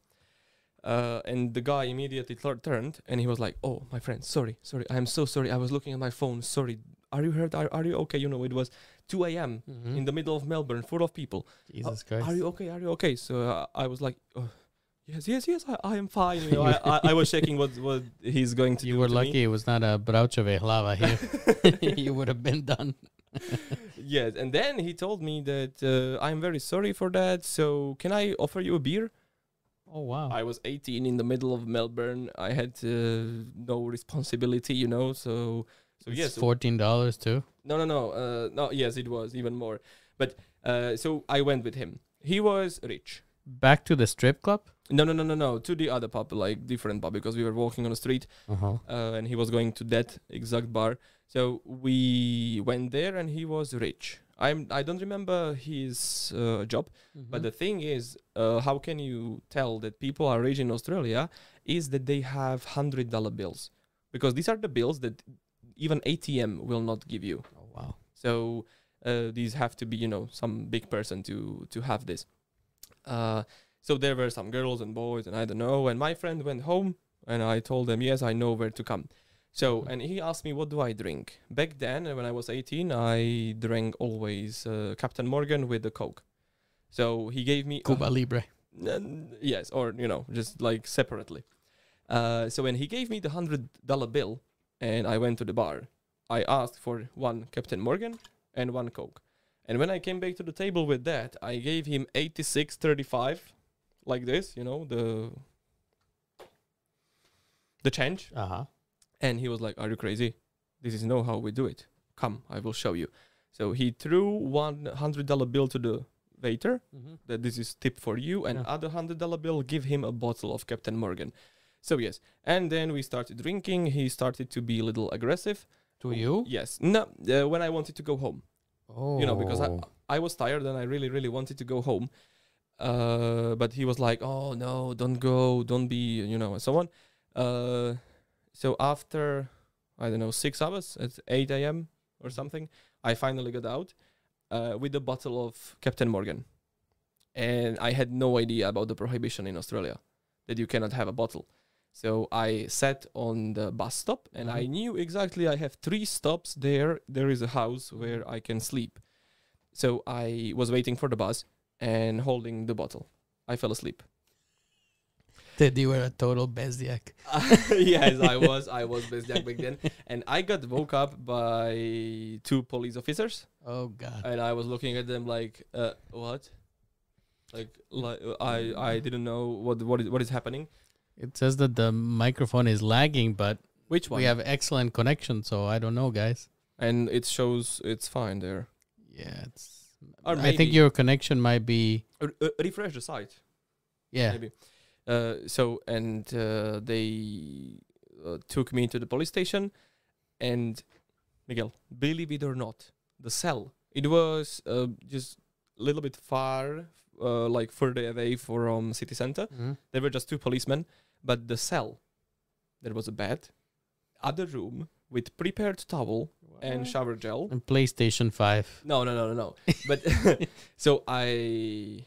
Uh, and the guy immediately tur- turned and he was like, "Oh, my friend, sorry, sorry, I'm so sorry. I was looking at my phone. Sorry, are you hurt? Are, are you okay? You know, it was 2 a.m. Mhm. in the middle of Melbourne, full of people. Jesus "Uh, Christ. Are you okay? Are you okay? So uh, I was like, oh, yes, yes, yes, I, I am fine. You know, I, [LAUGHS] I, I was checking what what he's going to you do. You were lucky it was not a Braucheve lava here. [LAUGHS] [LAUGHS] You would have been done. yes, and then he told me that uh, I'm very sorry for that. So can I offer you a beer? Oh wow. I was 18 in the middle of Melbourne. I had uh, no responsibility, you know. So so It's yes, fourteen dollars too. No, no, no. Uh, no, yes, it was even more. But uh, so I went with him. He was rich. Back to the strip club. No, no, no, no, no. To the other pub, like different pub, because we were walking on the street, Uh-huh. uh, and he was going to that exact bar. So we went there, and he was rich. I'm. I don't remember his uh, job, but the thing is, uh, how can you tell that people are rich in Australia? Is that they have hundred dollar bills, because these are the bills that even ATM will not give you. oh wow. So uh, these have to be, you know, some big person to to have this. Uh, so there were some girls and boys, and I don't know. And my friend went home, and I told him, yes, I know where to come. So and he asked me, what do I drink? Back then, uh, when I was 18, I drank always uh, Captain Morgan with the Coke. So he gave me Cuba Libre. N- yes, or you know, just like separately. Uh, so when he gave me the hundred dollar bill, and I went to the bar, I asked for one Captain Morgan and one Coke. And when I came back to the table with that, I gave him eighty six thirty five, like this, you know, the the change. Uh huh. And he was like, "Are you crazy? This is no how we do it. Come, I will show you." So he threw one hundred dollar bill to the waiter, Mm-hmm. that this is tip for you and Yeah. other hundred dollar bill give him a bottle of captain morgan so yes and then we started drinking he started to be a little aggressive To you? yes no uh, when i wanted to go home Oh. you know because I, I was tired and i really really wanted to go home uh, but he was like oh no don't go don't be you know and so on uh, so after i don't know six hours at 8 a.m or something i finally got out uh, with a bottle of captain morgan and i had no idea about the prohibition in australia that you cannot have a bottle So I sat on the bus stop and I knew exactly I have three stops there. There is a house where I can sleep. So I was waiting for the bus and holding the bottle. I fell asleep. That you were a total bezdiak. [LAUGHS] yes, I [LAUGHS] was. I was Bezdiak back then. And I got woke up by two police officers. Oh god. and I was looking at them like, uh, what? Like, like I I didn't know what what is what is happening. It says that the microphone is lagging, but Which one? we have excellent connection, so I don't know, guys. and it shows it's fine there. Yeah, it's. Or I think your connection might be. Uh, uh, refresh the site, Yeah. maybe. Uh, so and uh, they uh, took me to the police station, and Miguel, believe it or not, the cell it was uh, just a little bit far, uh, like further away from city center. Mhm. There were just two policemen, but the cell, there was a bed, other room with prepared towel and shower gel. And PlayStation Five. No, no, no, no, no. [LAUGHS] but [LAUGHS] so I,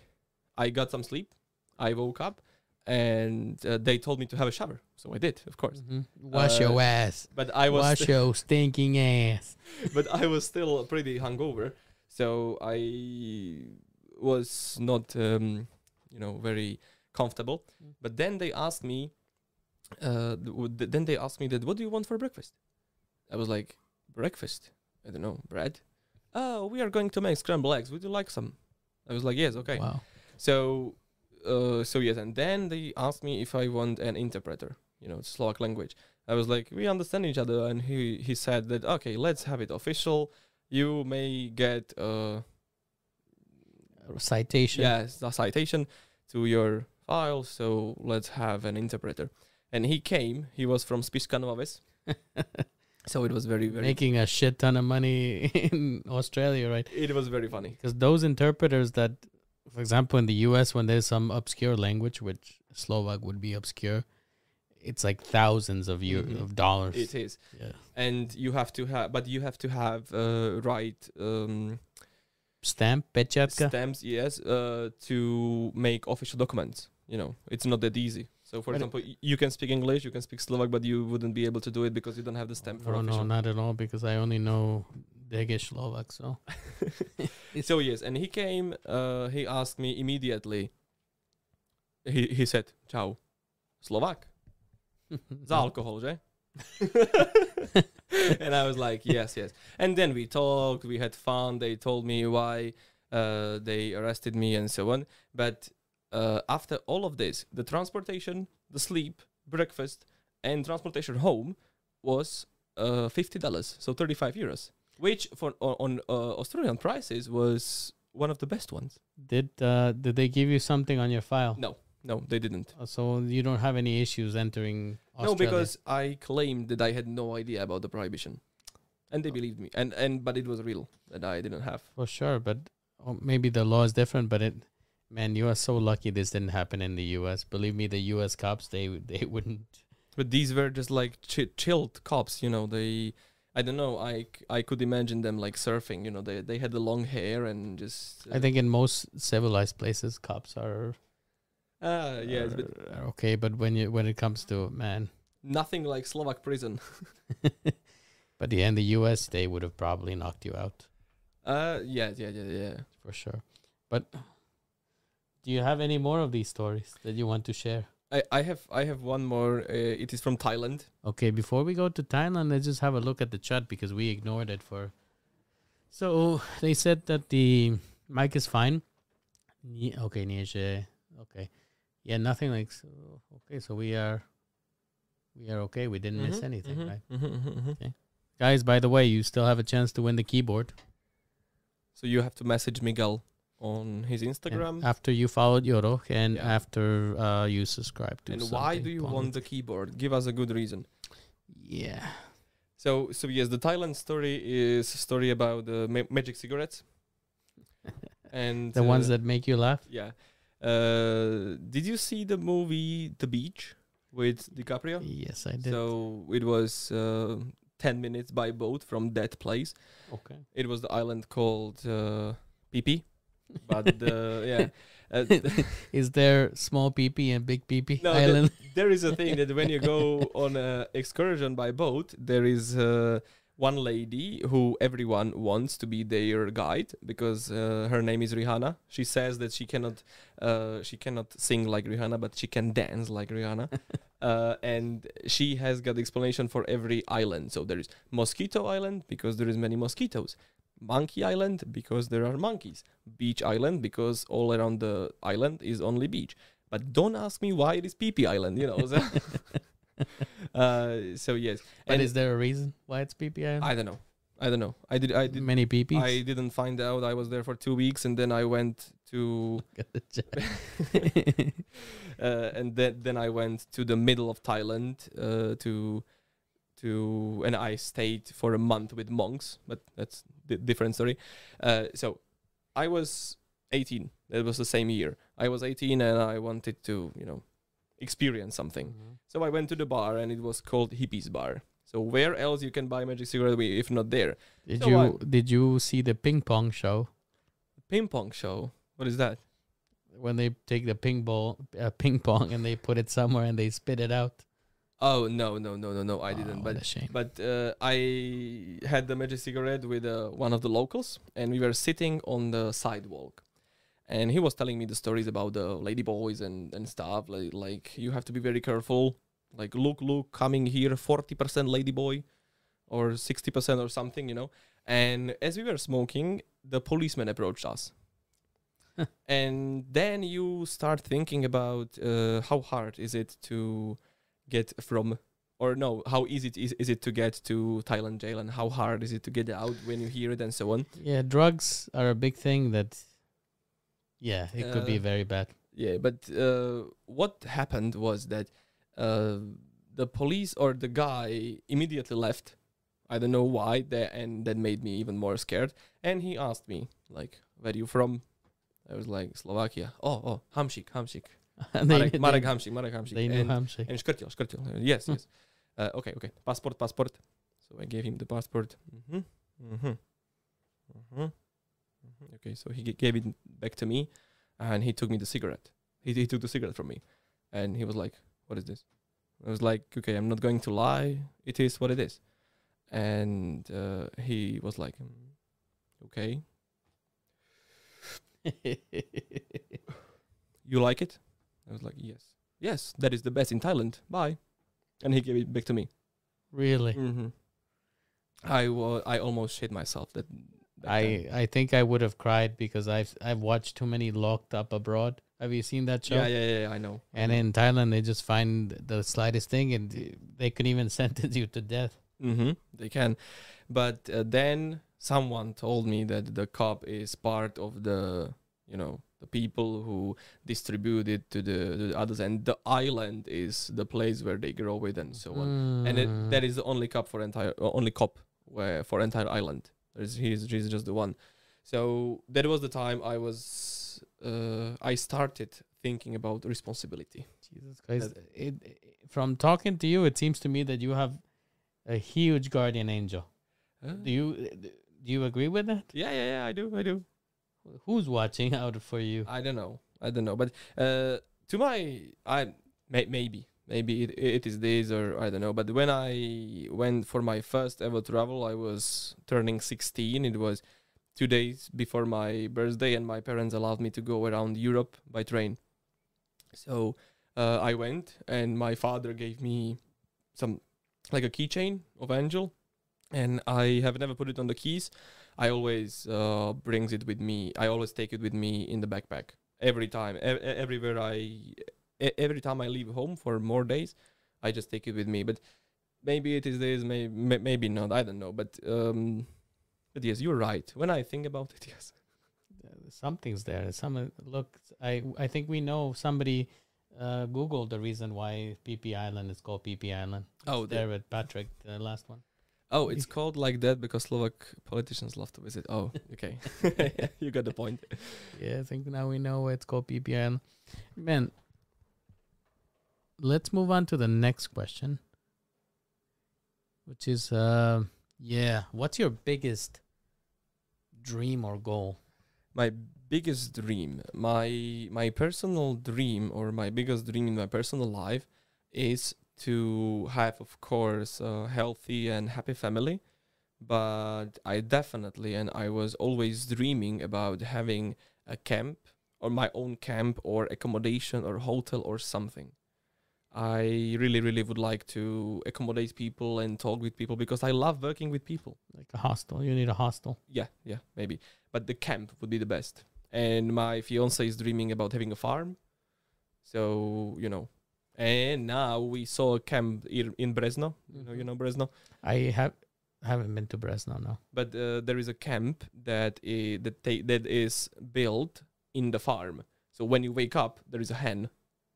I got some sleep. I woke up, and uh, they told me to have a shower, so I did, of course. Mhm. Wash Uh, your ass. But I was, Wash your stinking ass. [LAUGHS] but I was still pretty hungover, so I was not, um, you know, very comfortable. Mm. But then they asked me, uh, th- then they asked me that, what do you want for breakfast? I was like, breakfast? I don't know, bread? Oh, we are going to make scrambled eggs. Would you like some? I was like, yes, okay. Wow. So, uh, so yes, and then they asked me if I want an interpreter, you know, Slovak language. I was like, we understand each other, and he he said that okay, let's have it official. You may get uh Citation. yes a citation to your file, so let's have an interpreter. And he came. He was from Nová [LAUGHS] so it was very very. Making a shit ton of money [LAUGHS] in Australia, right? it was very funny. Because those interpreters that, for example, in the U.S., when there's some obscure language, which Slovak would be obscure, it's like thousands of eu- Mhm. of dollars. It is. yeah. and you have to have but you have to have uh, right um, Stamp, pechatka. stamps yes uh, to make official documents you know it's not that easy so for But example y- you can speak english you can speak slovak but you wouldn't be able to do it because you don't have the stamp for no, no, official not at all, because I only know Degesh Slovak. So [LAUGHS] so yes and he came uh, he asked me immediately he, he said ciao slovak [LAUGHS] za alcohol že [LAUGHS] and I was like, yes, yes. And then we talked, we had fun. They told me why uh, they arrested me and so on. But uh, after all of this, the transportation, the sleep, breakfast, and transportation home was uh, fifty dollars, so thirty five euros, which for on, uh, Australian prices was one of the best ones. Did uh, did they give you something on your file? No, no, they didn't. Uh, So you don't have any issues entering Australia. No, because I claimed that I had no idea about the prohibition, and they Oh. believed me. And and but it was real that I didn't have. for sure, but oh, maybe the law is different. But it, man, you are so lucky this didn't happen in the U.S. Believe me, the U.S. cops they they [LAUGHS] wouldn't. But these were just like ch- chilled cops, you know. They, I don't know. I, I could imagine them like surfing. You know, they they had the long hair and just. I think in most civilized places, cops are. Ah, but are- are okay, but when you when it comes to man, nothing like Slovak prison. [LAUGHS] [LAUGHS] but yeah, in the U.S. they would have probably knocked you out Uh, yeah, yeah, yeah, yeah. for sure. But do you have any more of these stories that you want to share? I, I have I have one more. Uh, it is from Thailand. Okay, before we go to Thailand, let's just have a look at the chat because we ignored it for. So they said that the mic is fine. Okay, Nietzsche. Okay, yeah, nothing like. So, okay, so we are, we are okay. We didn't miss Mhm, anything, mhm, right? mhm, mhm, mhm. Guys, by the way, you still have a chance to win the keyboard So you have to message Miguel on his And Instagram. after you followed Yoro and Yeah. after uh, you subscribed to. And why do you want the keyboard? Give us a good reason. Yeah. So, so yes, the Thailand story is a story about the ma- magic cigarettes [LAUGHS] and the ones uh, that make you laugh. yeah. Uh, did you see the movie The Beach with DiCaprio? Yes, I did. So it was uh, ten minutes by boat from that place. okay. It was the island called uh, Phi Phi, but uh, yeah. [LAUGHS] Uh, [LAUGHS] Is there small PP and big PP No, island? [LAUGHS] there is a thing that when you go on an excursion by boat, there is uh, one lady who everyone wants to be their guide because uh, her name is Rihanna. She says that she cannot uh, she cannot sing like Rihanna, but she can dance like Rihanna. uh, and she has got explanation for every island. So there is Mosquito Island because there is many mosquitoes. Monkey Island because there are monkeys. Beach Island because all around the island is only beach. But don't ask me why it is PP Island, you know. So, [LAUGHS] uh, so yes, But and is there a reason why it's PP island? I don't know. I don't know. I did. I did. Many PPs. I didn't find out. I was there for two weeks, and then I went to, [LAUGHS] [LAUGHS] uh, and then then I went to the middle of Thailand uh, to, to, and I stayed for a month with monks. But that's di- different story. Uh, so, I was 18. It was the same year. I was 18, and I wanted to, you know, experience something. Mhm. So I went to the bar, and it was called Hippies Bar. So where else you can buy magic cigarette if not there? Did So you I- did you see the ping pong show Ping pong show. What is that? when they take the ping ball uh, ping pong and they put it somewhere and they spit it out? Oh no no no no no! I didn't. But shame. but uh, I had the magic cigarette with uh, one of the locals, and we were sitting on the sidewalk, and he was telling me the stories about the lady boys and and stuff. Like like you have to be very careful. Like look look, coming here, forty percent lady boy, or sixty percent or something, you know. And as we were smoking, the policeman approached us. [LAUGHS] and then you start thinking about uh, how hard is it to get from or no how easy it is, is it to get to thailand jail and how hard is it to get out when you hear it and so on? Yeah, drugs are a big thing that. Yeah, it could be Uh, very bad. yeah but uh, what happened was that uh, the police or the guy immediately left. I don't know why that and that made me even more scared. And he asked me like where are you from? I was like slovakia. Oh oh And they- marek, [LAUGHS] they- marek Hamšík They knew and, handshake. and yes yes. Uh, okay okay. Passport passport. So i gave him the passport. Mm-hmm. Mm-hmm. Mm-hmm. hmm okay so he g- gave it back to me and he took me the cigarette. He, he took the cigarette from me. And he was like what is this? I was like okay i'm not going to lie. It is what it is. And uh, he was like mm, okay. [LAUGHS] You like it i was like yes yes that is the best in thailand bye and he gave it back to me really? mm-hmm. i wa- i almost shit myself that. I I think I would have cried because I've I've watched too many locked up abroad. Have you seen that show? yeah, yeah yeah i know And in Thailand, they just find the slightest thing and they could even [LAUGHS] sentence you to death. Mm-hmm, they can. But uh, then someone told me that the cop is part of the, you know, the people who distribute it to the, to the others, and the island is the place where they grow it and so on. And it, Mm. that is the only cup for entire, uh, only cup where for entire island. There's, he's, he's just the one. So that was the time I was, uh, I started thinking about responsibility. Jesus Christ. It, it- from talking to you, it seems to me that you have a huge guardian angel. Uh, Do you do you agree with that? yeah, yeah, yeah. I do, I do. Who's watching out for you? I don't know. I don't know. But uh, to my, I may, maybe maybe it, it is this or I don't know. But when I went for my first ever travel, I was turning 16. It was two days before my birthday, and my parents allowed me to go around Europe by train. So uh, I went, and my father gave me some like a keychain of Angel, and I have never put it on the keys. I always uh, brings it with me. I always take it with me in the backpack every time, everywhere I, e- every time I leave home for more days, I just take it with me. But maybe it is this, may, may, maybe not. I don't know. But um, but yes, you're right. When I think about it, [LAUGHS] yes. Something's there. Some look. I I think we know somebody. Uh, Google the reason why Phi Phi Island is called Phi Phi Island. Oh, there with Patrick, the last one. Oh, it's called like that because Slovak politicians love to visit. Oh, okay. [LAUGHS] you got the point. Yeah, I think now we know it's called Phi Phi Island. Man, let's move on to the next question, which is, uh, yeah, what's your biggest dream or goal? My biggest dream, my my personal dream or my biggest dream in my personal life is to have, of course, a healthy and happy family. But I definitely and I was always dreaming about having a camp or my own camp or accommodation or hotel or something. I really, really would like to accommodate people and talk with people because I love working with people. Like a hostel. You need a hostel. Yeah, yeah, maybe. But the camp would be the best. And my fiance is dreaming about having a farm. So, you know. And now we saw a camp in Brezno. You know, you Mhm. know Brezno. I have haven't been to Brezno no. But uh, there is a camp that i- that that is built in the farm. So when you wake up, there is a hen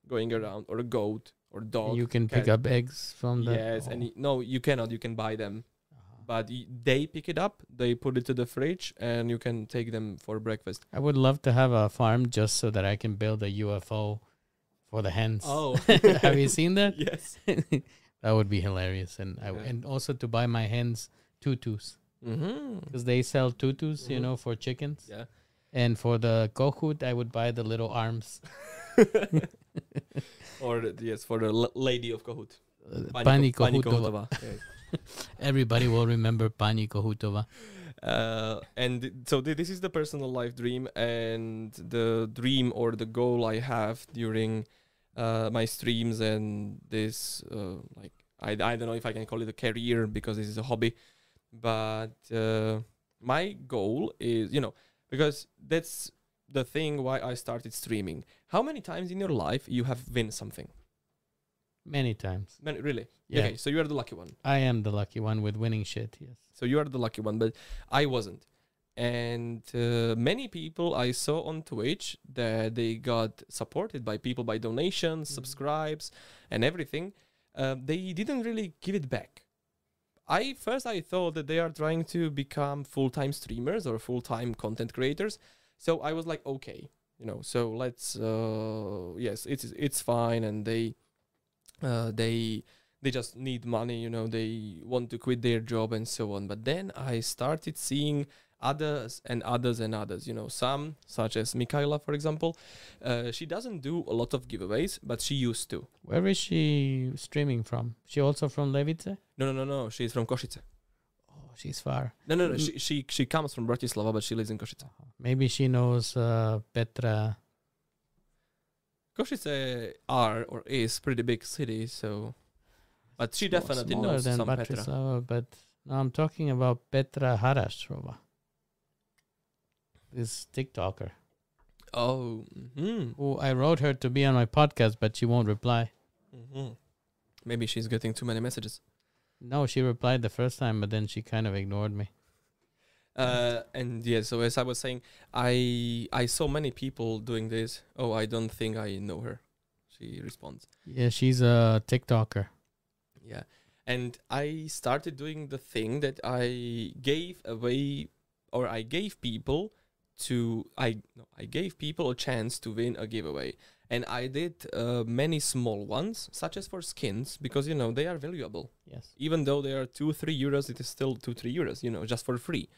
going around, or a goat, or dog. you can pick up eggs from the yes, and oh. y- no, you cannot. You can buy them, Uh-huh. but y- they pick it up. They put it to the fridge, and you can take them for breakfast. I would love to have a farm just so that I can build a UFO for the hens. Oh. [LAUGHS] have you seen that? [LAUGHS] Yes. [LAUGHS] that would be hilarious, and I, Yeah. and also to buy my hens tutus Mm-hmm. because they sell tutus, you Mhm. know, for chickens. Yeah. And for the kohut, I would buy the little arms. or the- yes, for the l- lady of kohut. Uh, Pani Pani Pani. Kohutova. Everybody will remember Pani kohutova. Uh, and so th- this is the personal life dream and the dream or the goal I have during uh, my streams and this uh, like I, I don't know if I can call it a career because this is a hobby but uh, my goal is you know because that's the thing why I started streaming how many times in your life you have win something Many times. Man, really Yeah. okay so you are the lucky one I am the lucky one with winning shit. Yes. So you are the lucky one, but I wasn't. And uh, many people I saw on Twitch that they got supported by people by donations, Mhm. subscribes, and everything. Uh, they didn't really give it back. I first I thought that they are trying to become full time streamers or full time content creators. So I was like, okay, you know, so let's uh, yes, it's it's fine, and they uh, they they just need money, you know, they want to quit their job and so on. But then I started seeing others and others and others, you know, some such as Mikaela, for example. Uh, she doesn't do a lot of giveaways, but she used to. Where is she streaming from? She also from Levice? No, no, no, no. She's from Košice. Oh, she's far. No, no, no. Mm. She she she comes from Bratislava, but she lives in Košice. Maybe she knows uh, Petra. Košice are or is pretty big city, so. But she Small- definitely knows than some Petra. Bratislava, but no, I'm talking about Petra Harastrova. This TikToker. Oh, hmm Who I wrote her to be on my podcast, but she won't reply. hmm maybe she's getting too many messages. No, she replied the first time, but then she kind of ignored me. Uh, and yeah, so as I was saying, I I saw many people doing this. Oh, I don't think I know her. She responds. Yeah, she's a TikToker. Yeah, and I started doing the thing that I gave away, or I gave people to I no, I gave people a chance to win a giveaway, and I did uh, many small ones, such as for skins, because you know they are valuable. Yes. even though they are two three euros it is still two three euros you know just for free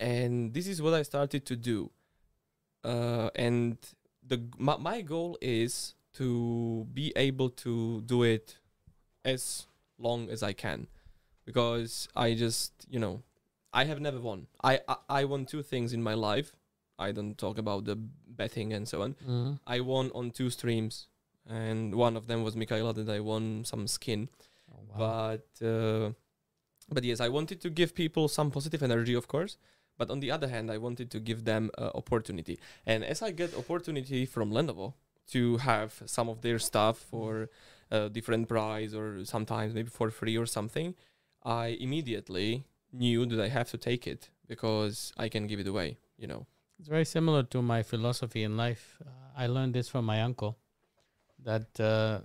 and this is what i started to do uh, and the my, my goal is to be able to do it as long as i can because i just you know i have never won i i, I won two things in my life i don't talk about the betting and so on Mhm. i won on two streams and one of them was Michaela that i won some skin Oh, wow. but uh, but yes, I wanted to give people some positive energy, of course. But on the other hand, I wanted to give them uh, opportunity. And as I get opportunity from Lenovo to have some of their stuff for a different price or sometimes maybe for free or something, I immediately knew that I have to take it because I can give it away. You know. It's very similar to my philosophy in life. Uh, I learned this from my uncle that uh,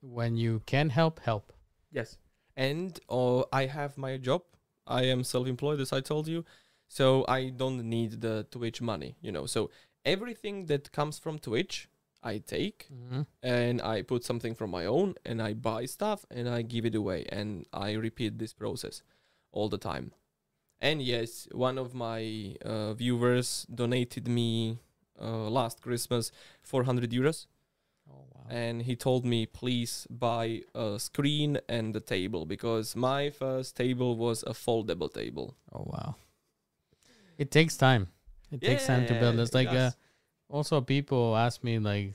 when you can help, help. Yes. And uh, I have my job. I am self-employed, as I told you, so I don't need the Twitch money. You know, so everything that comes from Twitch, I take Mhm. and I put something from my own, and I buy stuff and I give it away, and I repeat this process all the time. And yes, one of my uh, viewers donated me uh, last Christmas 400 euros, Oh wow. and he told me please buy a screen and a table because my first table was a foldable table. Oh wow. It takes time. It takes time to build. It's like uh, does. Also people ask me like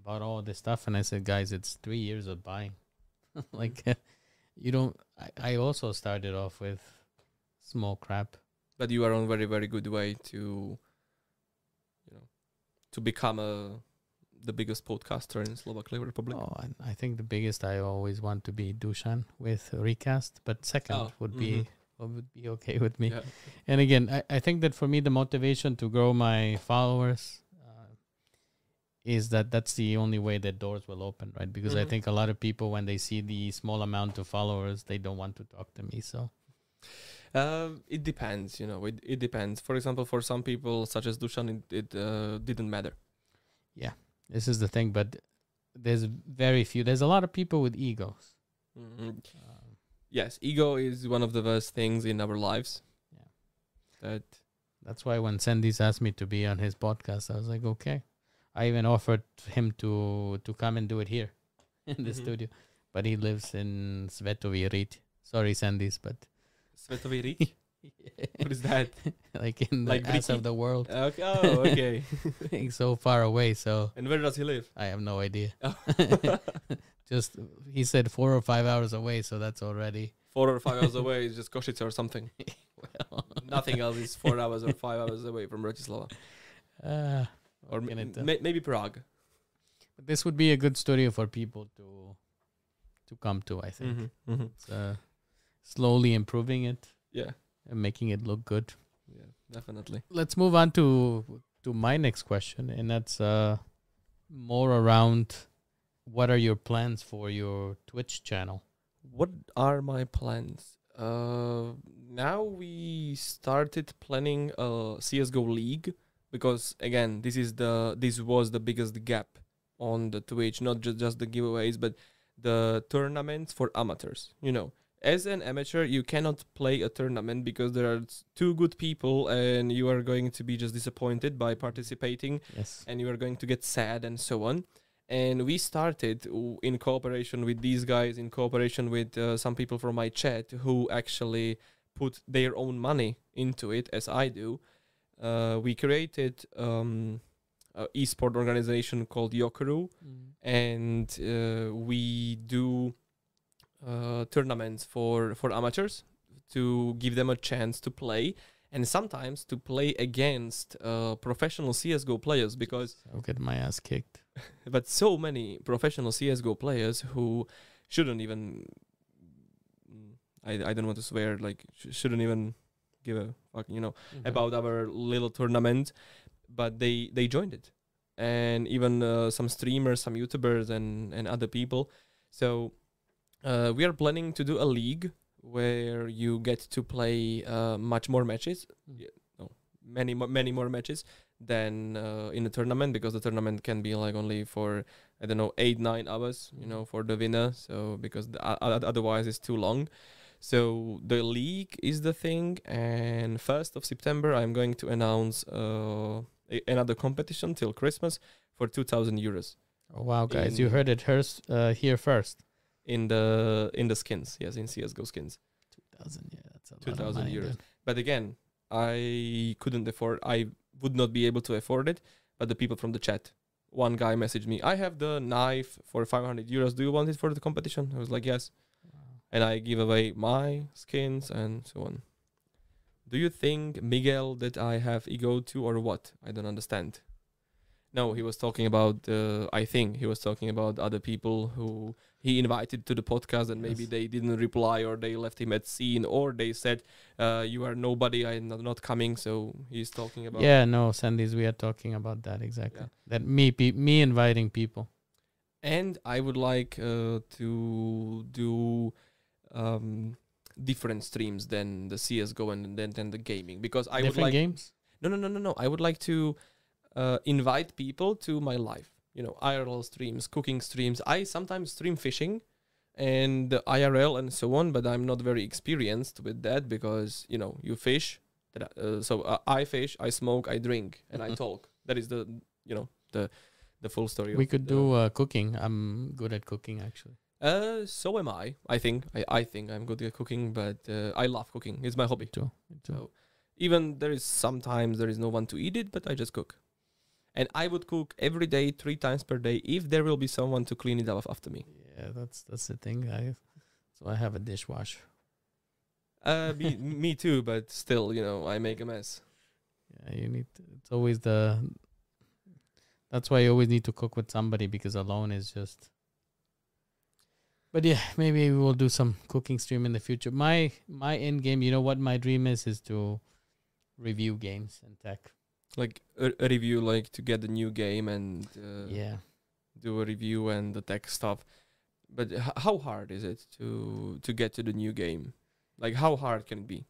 about all this stuff, and I said, guys, it's three years of buying. [LAUGHS] like mm-hmm. [LAUGHS] you don't. I, I also started off with small crap. but you are on very very good way to you know to become a the biggest podcaster in Slovak Republic. Oh, and I think the biggest I always want to be Dushan with recast, but second Oh, would be mm-hmm. Would be okay with me. Yeah. And again, I, I think that for me, the motivation to grow my followers uh, is that that's the only way that doors will open, right? Because I Mhm. think a lot of people, when they see the small amount of followers, they don't want to talk to me. So, Uh, it depends, you know. It it depends. For example, for some people, such as Dushan, it, it uh, didn't matter. Yeah, this is the thing. But there's very few, there's a lot of people with egos. Mhm. Um, Yes, ego is one of the worst things in our lives. Yeah. That That's why when Sandys asked me to be on his podcast, I was like, okay. I even offered him to to come and do it here [LAUGHS] in the Mhm. studio, but he lives in Svetovirit. Sorry, Sandys, but [LAUGHS] Svetovirit. [LAUGHS] what is that? like in the Like ass of the world, Okay. Oh, okay. so far away. So and where does he live? I have no idea. Oh. Just he said four or five hours away, so that's already four or five hours away is just Košice or something. [LAUGHS] well. Nothing else is four hours or five hours away from Bratislava. Uh, Or ma- ma- maybe Prague. But this would be a good studio for people to to come to. I think. Mhm, mhm. It's, uh, slowly improving it Yeah. and making it look good. Yeah, definitely. Let's move on to to my next question, and that's uh more around what are your plans for your Twitch channel? What are my plans? Uh, now we started planning a CS:GO league because again, this is the this was the biggest gap on the Twitch, not just just the giveaways, but the tournaments for amateurs. You know, as an amateur, you cannot play a tournament because there are two good people, and you are going to be just disappointed by participating Yes. and you are going to get sad and so on. And we started in cooperation with these guys, in cooperation with uh, some people from my chat who actually put their own money into it, as I do. Uh, we created um, a esport organization called Yokeru, and uh, we do uh, tournaments for for amateurs to give them a chance to play and sometimes to play against uh, professional CS:GO players because I'll get my ass kicked. [LAUGHS] but so many professional CS:GO players who shouldn't even mm, I, I don't want to swear like sh- shouldn't even give a fuck you know about our little tournament, but they they joined it, and even uh, some streamers, some YouTubers, and and other people. So uh, we are planning to do a league where you get to play uh, much more matches, Mm. yeah, no, many more many more matches than uh, in a tournament because the tournament can be like only for I don't know eight nine hours, you know, for the winner. So because the, o- otherwise it's too long. So the league is the thing, and first of September I'm going to announce uh, a- another competition till Christmas for two thousand euros Oh, wow, guys, you heard it hers, uh, here first. In the in the skins. Yes, in CS:GO skins. 2000, yeah, that's a lot 2,000 of money, euros. dude. But again, I couldn't afford. I would not be able to afford it. But the people from the chat, one guy messaged me, "I have the knife for 500 euros. Do you want it for the competition?" I was like, "Yes." Wow. and I give away my skins and so on. Do you think Miguel that I have ego to or what? I don't understand. No, he was talking about. Uh, I think he was talking about other people who he invited to the podcast, and maybe Yes. they didn't reply, or they left him at scene, or they said, uh, "You are nobody. I'm not, not coming." So he's talking about. Yeah, no, Sandys, we are talking about that exactly. Yeah. That me, pe- me inviting people. and I would like uh, to do um, different streams than the CS:GO and then than the gaming because I would like games. no no no no no I would like to uh, invite people to my life. You know, IRL streams, cooking streams. I sometimes stream fishing and IRL and so on, but I'm not very experienced with that because you know you fish. that Uh, so uh, I fish, I smoke, I drink, and I Mhm. talk. that is the you know the the full story. we could do uh, cooking. I'm good at cooking actually. Uh, so am I. I think I, I think I'm good at cooking, but uh, I love cooking. It's my hobby. Too. Me too. So even there is sometimes there is no one to eat it, but I just cook. And I would cook every day, three times per day, if there will be someone to clean it up after me. Yeah, that's that's the thing. I so I have a dishwasher. Uh, me, [LAUGHS] me too, but still, you know, I make a mess. Yeah, you need. To, it's always the. That's why you always need to cook with somebody because alone is just. But yeah, maybe we will do some cooking stream in the future. My my end game, you know what my dream is, is to review games and tech. Like a, a review, like to get the new game and uh, yeah, do a review and the tech stuff. But h- how hard is it to to get to the new game? Like how hard can it be?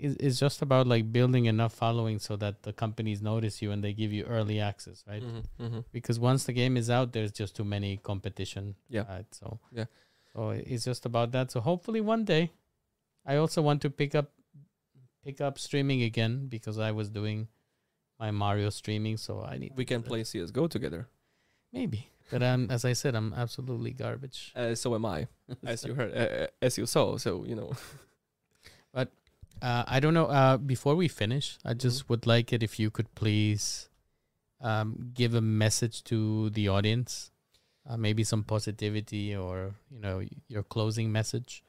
it's, it's just about like building enough following so that the companies notice you and they give you early access, right? Mm-hmm. because once the game is out there's just too many competition Yeah. right? so Yeah. so it's just about that so hopefully one day i also want to pick up pick up streaming again because i was doing my mario streaming so i need We can play CS:GO together. maybe but um as i said i'm absolutely garbage Uh, so am I, [LAUGHS] as you heard, uh, uh, as you saw. So you know. [LAUGHS] But uh, i don't know uh before we finish i Mm-hmm. just would like it if you could please um give a message to the audience uh, maybe some positivity or you know your closing message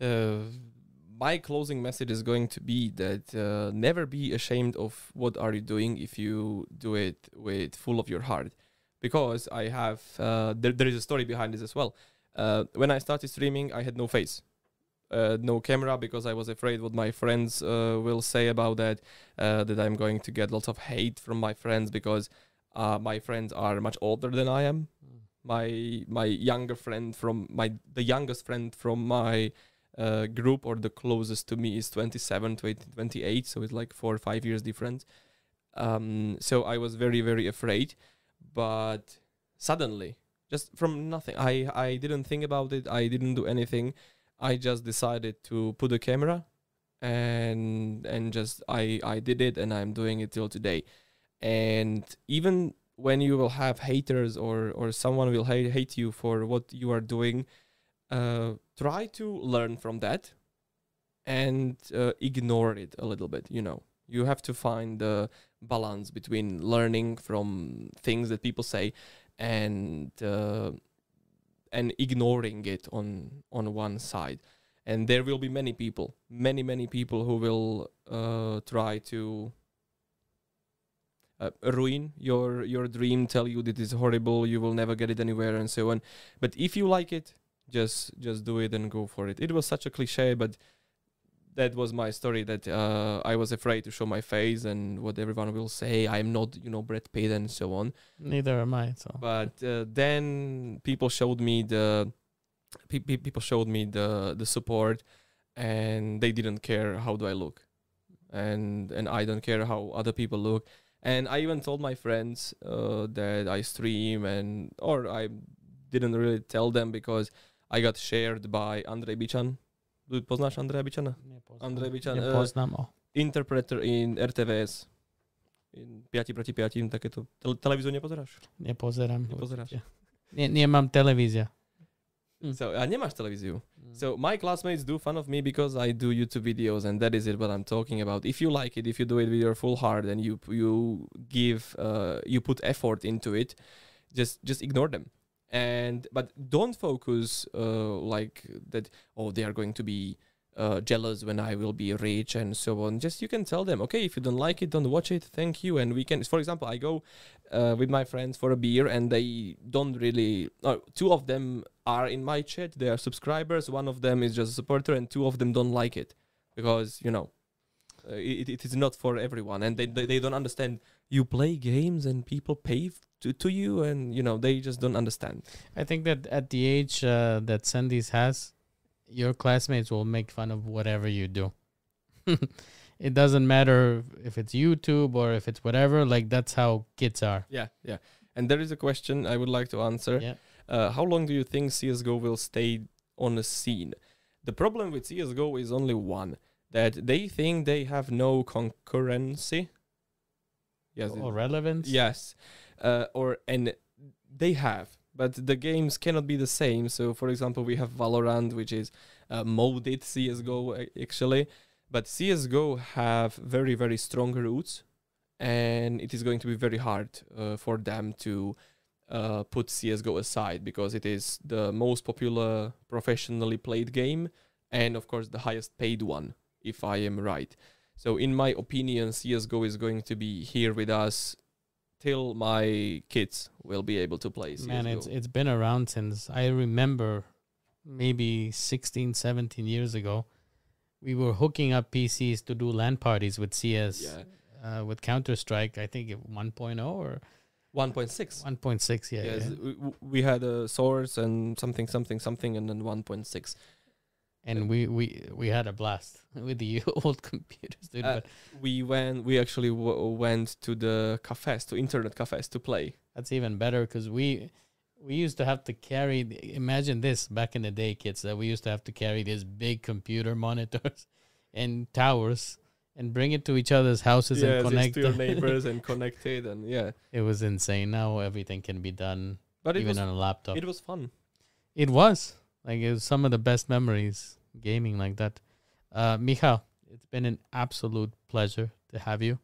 uh, my closing message is going to be that uh, never be ashamed of what are you doing if you do it with full of your heart. Because i have uh, there, there is a story behind this as well. Uh, when i started streaming i had no face uh, no camera because i was afraid what my friends uh, will say about that uh, that i'm going to get lots of hate from my friends because uh, my friends are much older than i am. My my younger friend from my the youngest friend from my uh, group or the closest to me is 27 to 28 so it's like four or five years different um, so i was very very afraid but suddenly just from nothing i i didn't think about it i didn't do anything. I just decided to put a camera and and just i i did it and i'm doing it till today. And even when you will have haters or or someone will hate, hate you for what you are doing uh, try to learn from that and uh, ignore it a little bit you know. You have to find the balance between learning from things that people say and uh, and ignoring it on on one side. And there will be many people many many people who will uh, try to uh, ruin your your dream tell you that it's horrible you will never get it anywhere and so on. But if you like it just just do it and go for it. It was such a cliche but that was my story that uh, i was afraid to show my face and what everyone will say. I'm not you know brad pitt and so on. Neither am I. So. But uh, then people showed me the pe- pe- people showed me the the support and they didn't care how do i look. And and i don't care how other people look. And i even told my friends uh, that i stream and or i didn't really tell them because i got shared by andrej Bičan poznáš Andreja Bičana? Andrej Bičan, uh, Nepoznám ho. Interpreter in RTVS. In 5 proti 5, takéto. Tele- televíziu nepozeráš? Nepozerám. Nepozeráš. Nie, nemám televízia. Mm. So, a nemáš televíziu. Mm. So my classmates do fun of me because I do YouTube videos, and that is it. What I'm talking about. If you like it, if you do it with your full heart, and you you give uh, you put effort into it, just just ignore them. And but don't focus uh, like that. Oh, they are going to be uh, jealous when I will be rich and so on. Just you can tell them, okay, if you don't like it, don't watch it. Thank you. And we can, for example, I go uh, with my friends for a beer, and they don't really. Two of them are in my chat. They are subscribers. One of them is just a supporter, and two of them don't like it because you know uh, it, it is not for everyone, and they, they they don't understand. You play games and people pay to to you, and you know they just don't understand. I think that at the age uh, that Sandys has, your classmates will make fun of whatever you do. [LAUGHS] it doesn't matter if it's YouTube or if it's whatever. Like that's how kids are. Yeah, yeah. And there is a question I would like to answer. Yeah. Uh, how long do you think CS:GO will stay on the scene? The problem with CS:GO is only one: that they think they have no concurrency. Yes, or relevance. Yes, uh, or and they have, but the games cannot be the same. So, for example, we have Valorant, which is uh, modded CS:GO actually, but CS:GO have very very strong roots, and it is going to be very hard uh, for them to uh, put CS:GO aside because it is the most popular professionally played game, and of course the highest paid one, if I am right. So, in my opinion, CS:GO is going to be here with us till my kids will be able to play CS:GO. Man, it's it's been around since I remember maybe 16, 17 years ago. We were hooking up PCs to do LAN parties with CS, yeah, uh, with Counter Strike. I think it 1.0 or 1.6. 1.6. Yeah, yes, yeah. we, we had a source and something, something, something, and then 1.6. and we we we had a blast [LAUGHS] with the [LAUGHS] old computers, dude. Uh, but We went, we actually w- went to the cafes, to internet cafes to play. that's even better because we we used to have to carry. the- Imagine this back in the day, kids. That we used to have to carry these big computer [LAUGHS] monitors and towers and bring it to each other's houses yes, and connect to your neighbors and connected, and yeah. It was insane. Now everything can be done But even was, on a laptop. it was fun. It was like it was some of the best memories gaming like that. Uh, Michal, it's been an absolute pleasure to have you.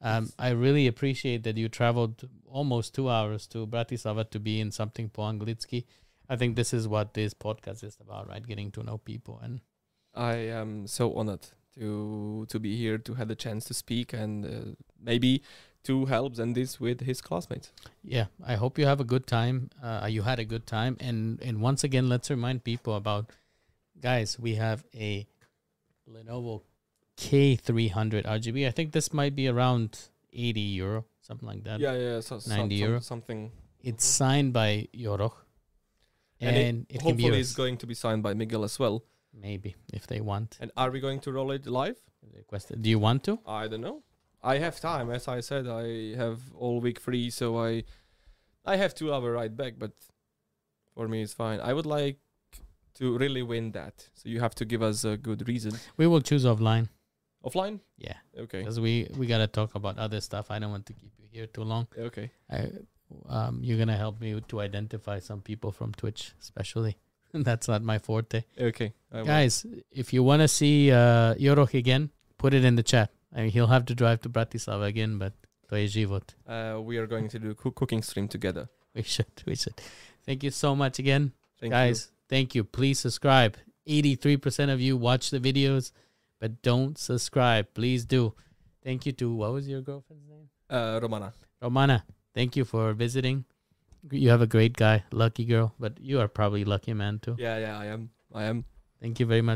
Um, I really appreciate that you traveled almost two hours to Bratislava to be in something po anglicky. I think this is what this podcast is about, right? Getting to know people and I am so honored to to be here to have the chance to speak and uh, maybe to help Sandys with his classmates. yeah, I hope you have a good time. Uh, you had a good time, and and once again, let's remind people about guys. We have a Lenovo K300 RGB. I think this might be around 80 euro, something like that. yeah, yeah, so, 90 euro. something. It's signed by Yodoch, And, and, it, it, can be hopefully it's going to be signed by Miguel as well. maybe if they want. And are we going to roll it live? If they request it. Do you want to? I don't know. I have time, as I said. I have all week free, so I I have two hour ride back. But for me, it's fine. I would like to really win that, so you have to give us a good reason. We will choose offline. Offline, Yeah, okay, because we we gotta talk about other stuff. I don't want to keep you here too long. okay. I, um, you're gonna help me to identify some people from Twitch, especially. [LAUGHS] That's not my forte, Okay, guys. If you want to see uh, Yodoch again, put it in the chat. I mean, he'll have to drive to Bratislava again, but to je život. Uh, we are going to do coo- cooking stream together. We should. We should. Thank you so much again, Thank guys. Thank you. Please subscribe. Eighty-three percent of you watch the videos, but don't subscribe. Please do. Thank you to what was your girlfriend's name? uh, Romana. Romana, thank you for visiting. You have a great guy, lucky girl, but you are probably lucky man too. Yeah, yeah, I am. I am. Thank you very much.